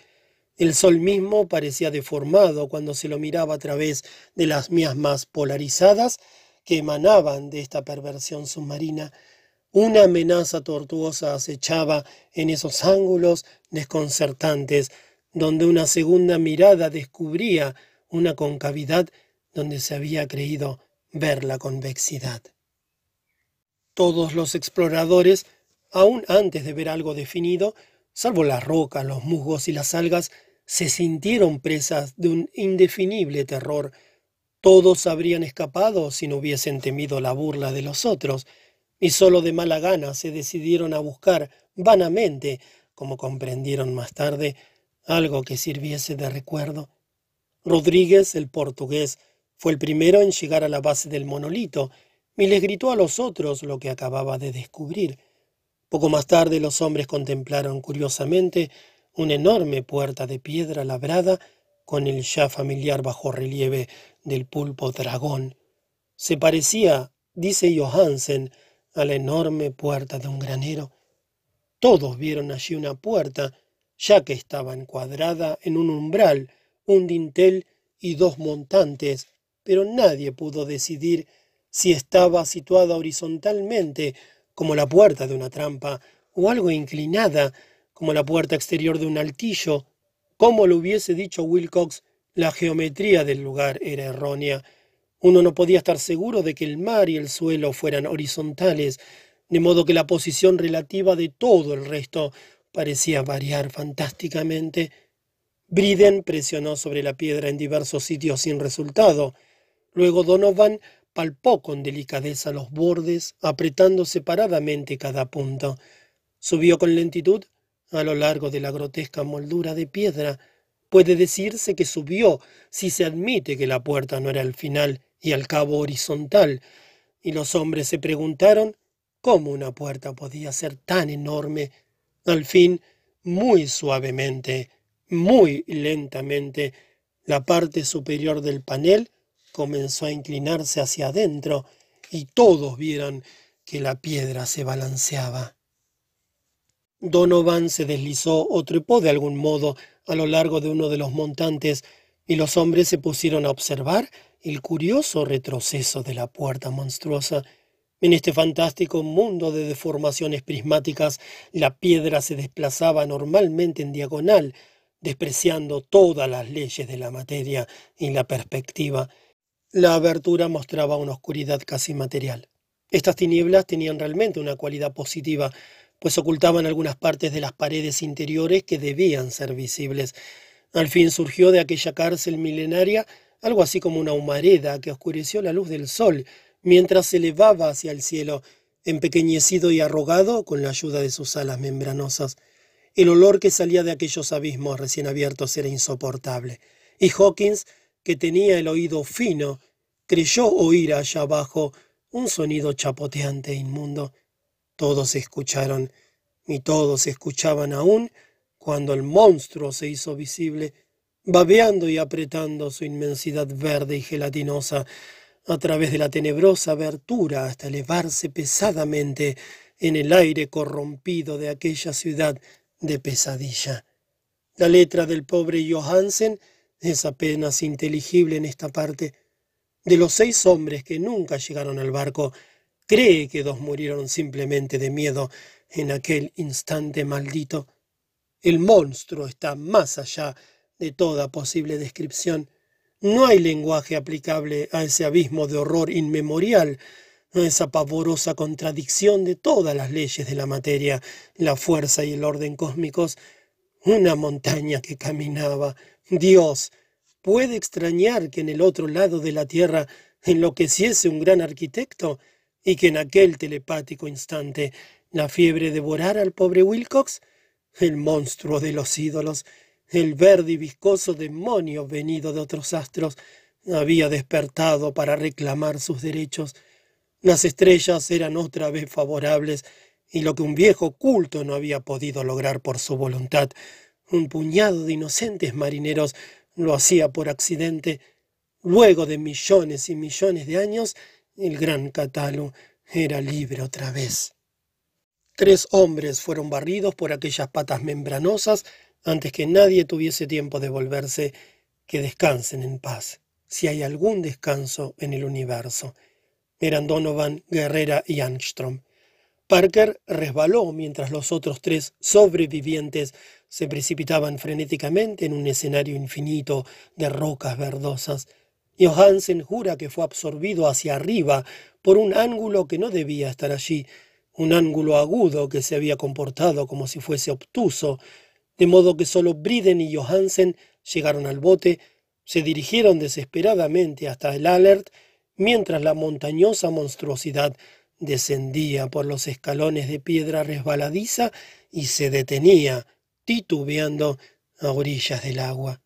El sol mismo parecía deformado cuando se lo miraba a través de las miasmas polarizadas que emanaban de esta perversión submarina. Una amenaza tortuosa acechaba en esos ángulos desconcertantes donde una segunda mirada descubría una concavidad donde se había creído ver la convexidad. Todos los exploradores, aun antes de ver algo definido, salvo las rocas, los musgos y las algas, se sintieron presas de un indefinible terror. Todos habrían escapado si no hubiesen temido la burla de los otros, y sólo de mala gana se decidieron a buscar vanamente, como comprendieron más tarde, algo que sirviese de recuerdo. Rodríguez, el portugués, fue el primero en llegar a la base del monolito y les gritó a los otros lo que acababa de descubrir. Poco más tarde los hombres contemplaron curiosamente una enorme puerta de piedra labrada con el ya familiar bajo relieve del pulpo dragón. Se parecía, dice Johansen, a la enorme puerta de un granero. Todos vieron allí una puerta, ya que estaba encuadrada en un umbral, un dintel y dos montantes, pero nadie pudo decidir si estaba situada horizontalmente, como la puerta de una trampa, o algo inclinada, como la puerta exterior de un altillo. Como lo hubiese dicho Wilcox, la geometría del lugar era errónea. Uno no podía estar seguro de que el mar y el suelo fueran horizontales, de modo que la posición relativa de todo el resto parecía variar fantásticamente. Briden presionó sobre la piedra en diversos sitios sin resultado. Luego Donovan palpó con delicadeza los bordes, apretando separadamente cada punto. Subió con lentitud a lo largo de la grotesca moldura de piedra. Puede decirse que subió si se admite que la puerta no era el final y al cabo horizontal, y los hombres se preguntaron cómo una puerta podía ser tan enorme al fin, muy suavemente, muy lentamente, la parte superior del panel comenzó a inclinarse hacia adentro y todos vieron que la piedra se balanceaba. Donovan se deslizó o trepó de algún modo a lo largo de uno de los montantes y los hombres se pusieron a observar el curioso retroceso de la puerta monstruosa en este fantástico mundo de deformaciones prismáticas, la piedra se desplazaba normalmente en diagonal, despreciando todas las leyes de la materia y la perspectiva. La abertura mostraba una oscuridad casi material. Estas tinieblas tenían realmente una cualidad positiva, pues ocultaban algunas partes de las paredes interiores que debían ser visibles. Al fin surgió de aquella cárcel milenaria algo así como una humareda que oscureció la luz del sol mientras se elevaba hacia el cielo, empequeñecido y arrogado con la ayuda de sus alas membranosas. El olor que salía de aquellos abismos recién abiertos era insoportable, y Hawkins, que tenía el oído fino, creyó oír allá abajo un sonido chapoteante e inmundo. Todos escucharon, y todos escuchaban aún cuando el monstruo se hizo visible, babeando y apretando su inmensidad verde y gelatinosa a través de la tenebrosa abertura hasta elevarse pesadamente en el aire corrompido de aquella ciudad de pesadilla. La letra del pobre Johansen es apenas inteligible en esta parte. De los seis hombres que nunca llegaron al barco, cree que dos murieron simplemente de miedo en aquel instante maldito. El monstruo está más allá de toda posible descripción. No hay lenguaje aplicable a ese abismo de horror inmemorial, a esa pavorosa contradicción de todas las leyes de la materia, la fuerza y el orden cósmicos. Una montaña que caminaba. Dios, ¿puede extrañar que en el otro lado de la tierra enloqueciese un gran arquitecto y que en aquel telepático instante la fiebre devorara al pobre Wilcox? El monstruo de los ídolos, el verde y viscoso demonio venido de otros astros, había despertado para reclamar sus derechos. Las estrellas eran otra vez favorables, y lo que un viejo culto no había podido lograr por su voluntad, un puñado de inocentes marineros lo hacía por accidente. Luego de millones y millones de años, el gran Catalo era libre otra vez. Tres hombres fueron barridos por aquellas patas membranosas antes que nadie tuviese tiempo de volverse, que descansen en paz, si hay algún descanso en el universo. Eran Donovan, Guerrera y Angstrom. Parker resbaló mientras los otros tres sobrevivientes se precipitaban frenéticamente en un escenario infinito de rocas verdosas. Johansen jura que fue absorbido hacia arriba por un ángulo que no debía estar allí, un ángulo agudo que se había comportado como si fuese obtuso, de modo que solo Briden y Johansen llegaron al bote, se dirigieron desesperadamente hasta el Alert, mientras la montañosa monstruosidad descendía por los escalones de piedra resbaladiza y se detenía, titubeando, a orillas del agua.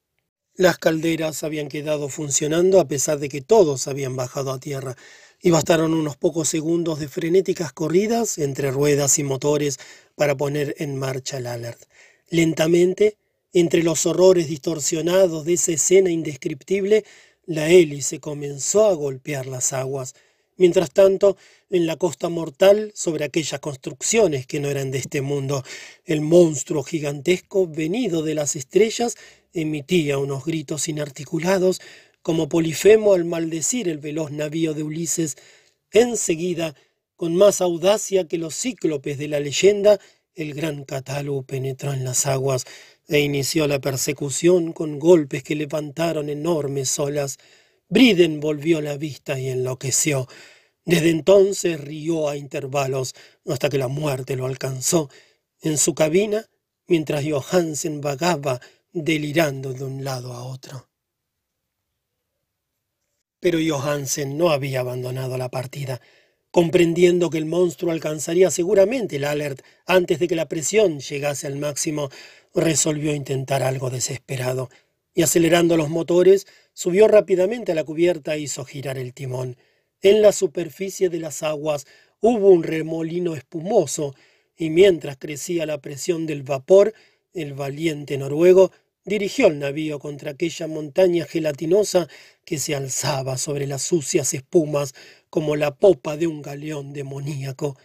Las calderas habían quedado funcionando a pesar de que todos habían bajado a tierra, y bastaron unos pocos segundos de frenéticas corridas entre ruedas y motores para poner en marcha el Alert. Lentamente, entre los horrores distorsionados de esa escena indescriptible, la hélice comenzó a golpear las aguas. Mientras tanto, en la costa mortal, sobre aquellas construcciones que no eran de este mundo, el monstruo gigantesco venido de las estrellas emitía unos gritos inarticulados, como Polifemo al maldecir el veloz navío de Ulises. Enseguida, con más audacia que los cíclopes de la leyenda, el gran Catalu penetró en las aguas e inició la persecución con golpes que levantaron enormes olas. Briden volvió la vista y enloqueció. Desde entonces rió a intervalos hasta que la muerte lo alcanzó en su cabina mientras Johansen vagaba delirando de un lado a otro. Pero Johansen no había abandonado la partida. Comprendiendo que el monstruo alcanzaría seguramente el alert antes de que la presión llegase al máximo, resolvió intentar algo desesperado, y acelerando los motores, subió rápidamente a la cubierta e hizo girar el timón. En la superficie de las aguas hubo un remolino espumoso, y mientras crecía la presión del vapor, el valiente noruego dirigió el navío contra aquella montaña gelatinosa que se alzaba sobre las sucias espumas como la popa de un galeón demoníaco.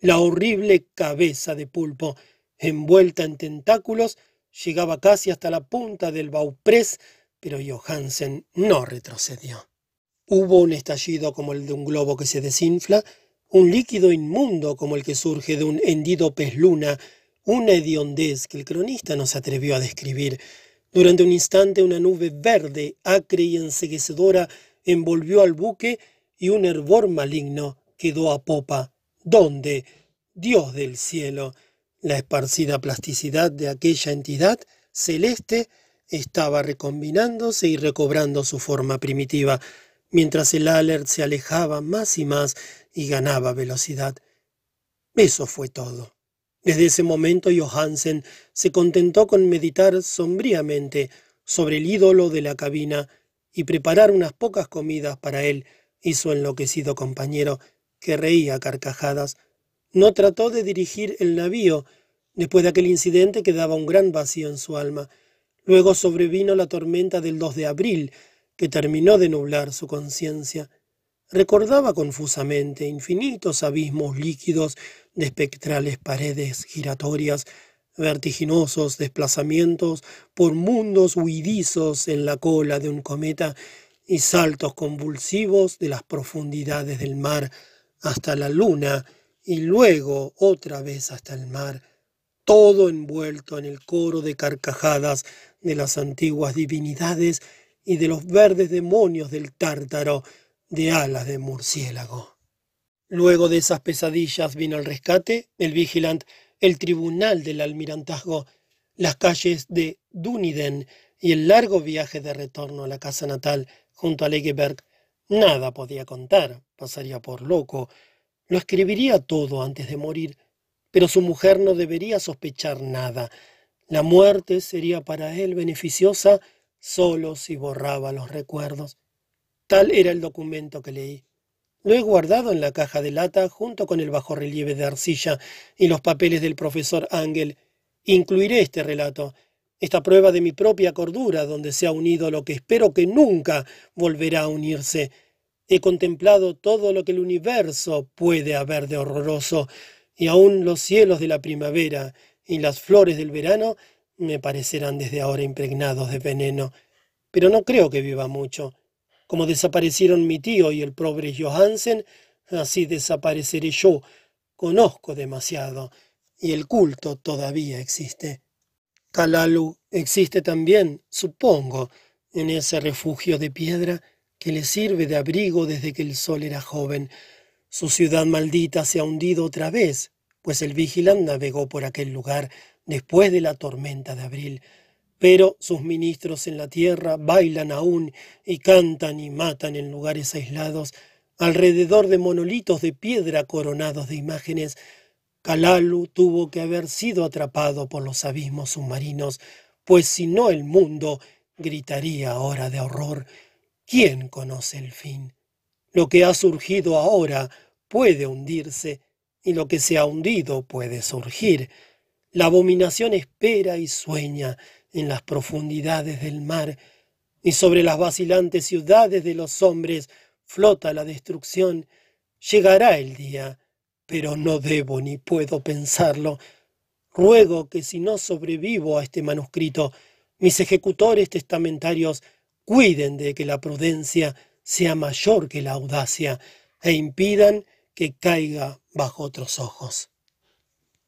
La horrible cabeza de pulpo, envuelta en tentáculos, llegaba casi hasta la punta del bauprés, pero Johansen no retrocedió. Hubo un estallido como el de un globo que se desinfla, un líquido inmundo como el que surge de un hendido pez luna, una hediondez que el cronista no se atrevió a describir. Durante un instante una nube verde, acre y enseguecedora envolvió al buque y un hervor maligno quedó a popa, donde, Dios del cielo, la esparcida plasticidad de aquella entidad celeste estaba recombinándose y recobrando su forma primitiva. mientras el alert se alejaba más y más y ganaba velocidad. Eso fue todo. Desde ese momento Johansen se contentó con meditar sombríamente sobre el ídolo de la cabina y preparar unas pocas comidas para él y su enloquecido compañero, que reía carcajadas. No trató de dirigir el navío. Después de aquel incidente quedaba un gran vacío en su alma. Luego sobrevino la tormenta del 2 de abril, que terminó de nublar su conciencia. Recordaba confusamente infinitos abismos líquidos de espectrales paredes giratorias, vertiginosos desplazamientos por mundos huidizos en la cola de un cometa y saltos convulsivos de las profundidades del mar hasta la luna y luego otra vez hasta el mar, todo envuelto en el coro de carcajadas de las antiguas divinidades y de los verdes demonios del tártaro, de alas de murciélago. Luego de esas pesadillas vino el rescate, el vigilant, el tribunal del almirantazgo, las calles de Duniden y el largo viaje de retorno a la casa natal junto a Legeberg. Nada podía contar, pasaría por loco. Lo escribiría todo antes de morir, pero su mujer no debería sospechar nada. La muerte sería para él beneficiosa solo si borraba los recuerdos. Tal era el documento que leí. Lo he guardado en la caja de lata junto con el bajorrelieve de arcilla y los papeles del profesor Ángel. Incluiré este relato, esta prueba de mi propia cordura, donde se ha unido lo que espero que nunca volverá a unirse. He contemplado todo lo que el universo puede haber de horroroso, y aun los cielos de la primavera y las flores del verano me parecerán desde ahora impregnados de veneno. Pero no creo que viva mucho. Como desaparecieron mi tío y el pobre Johansen, así desapareceré yo. Conozco demasiado, y el culto todavía existe. Kalalu existe también, supongo, en ese refugio de piedra que le sirve de abrigo desde que el sol era joven. Su ciudad maldita se ha hundido otra vez, pues el vigilante navegó por aquel lugar después de la tormenta de abril pero sus ministros en la tierra bailan aún y cantan y matan en lugares aislados, alrededor de monolitos de piedra coronados de imágenes. Kalalu tuvo que haber sido atrapado por los abismos submarinos, pues si no el mundo gritaría ahora de horror. ¿Quién conoce el fin? Lo que ha surgido ahora puede hundirse, y lo que se ha hundido puede surgir. La abominación espera y sueña, en las profundidades del mar, y sobre las vacilantes ciudades de los hombres flota la destrucción. Llegará el día, pero no debo ni puedo pensarlo. Ruego que si no sobrevivo a este manuscrito, mis ejecutores testamentarios cuiden de que la prudencia sea mayor que la audacia e impidan que caiga bajo otros ojos.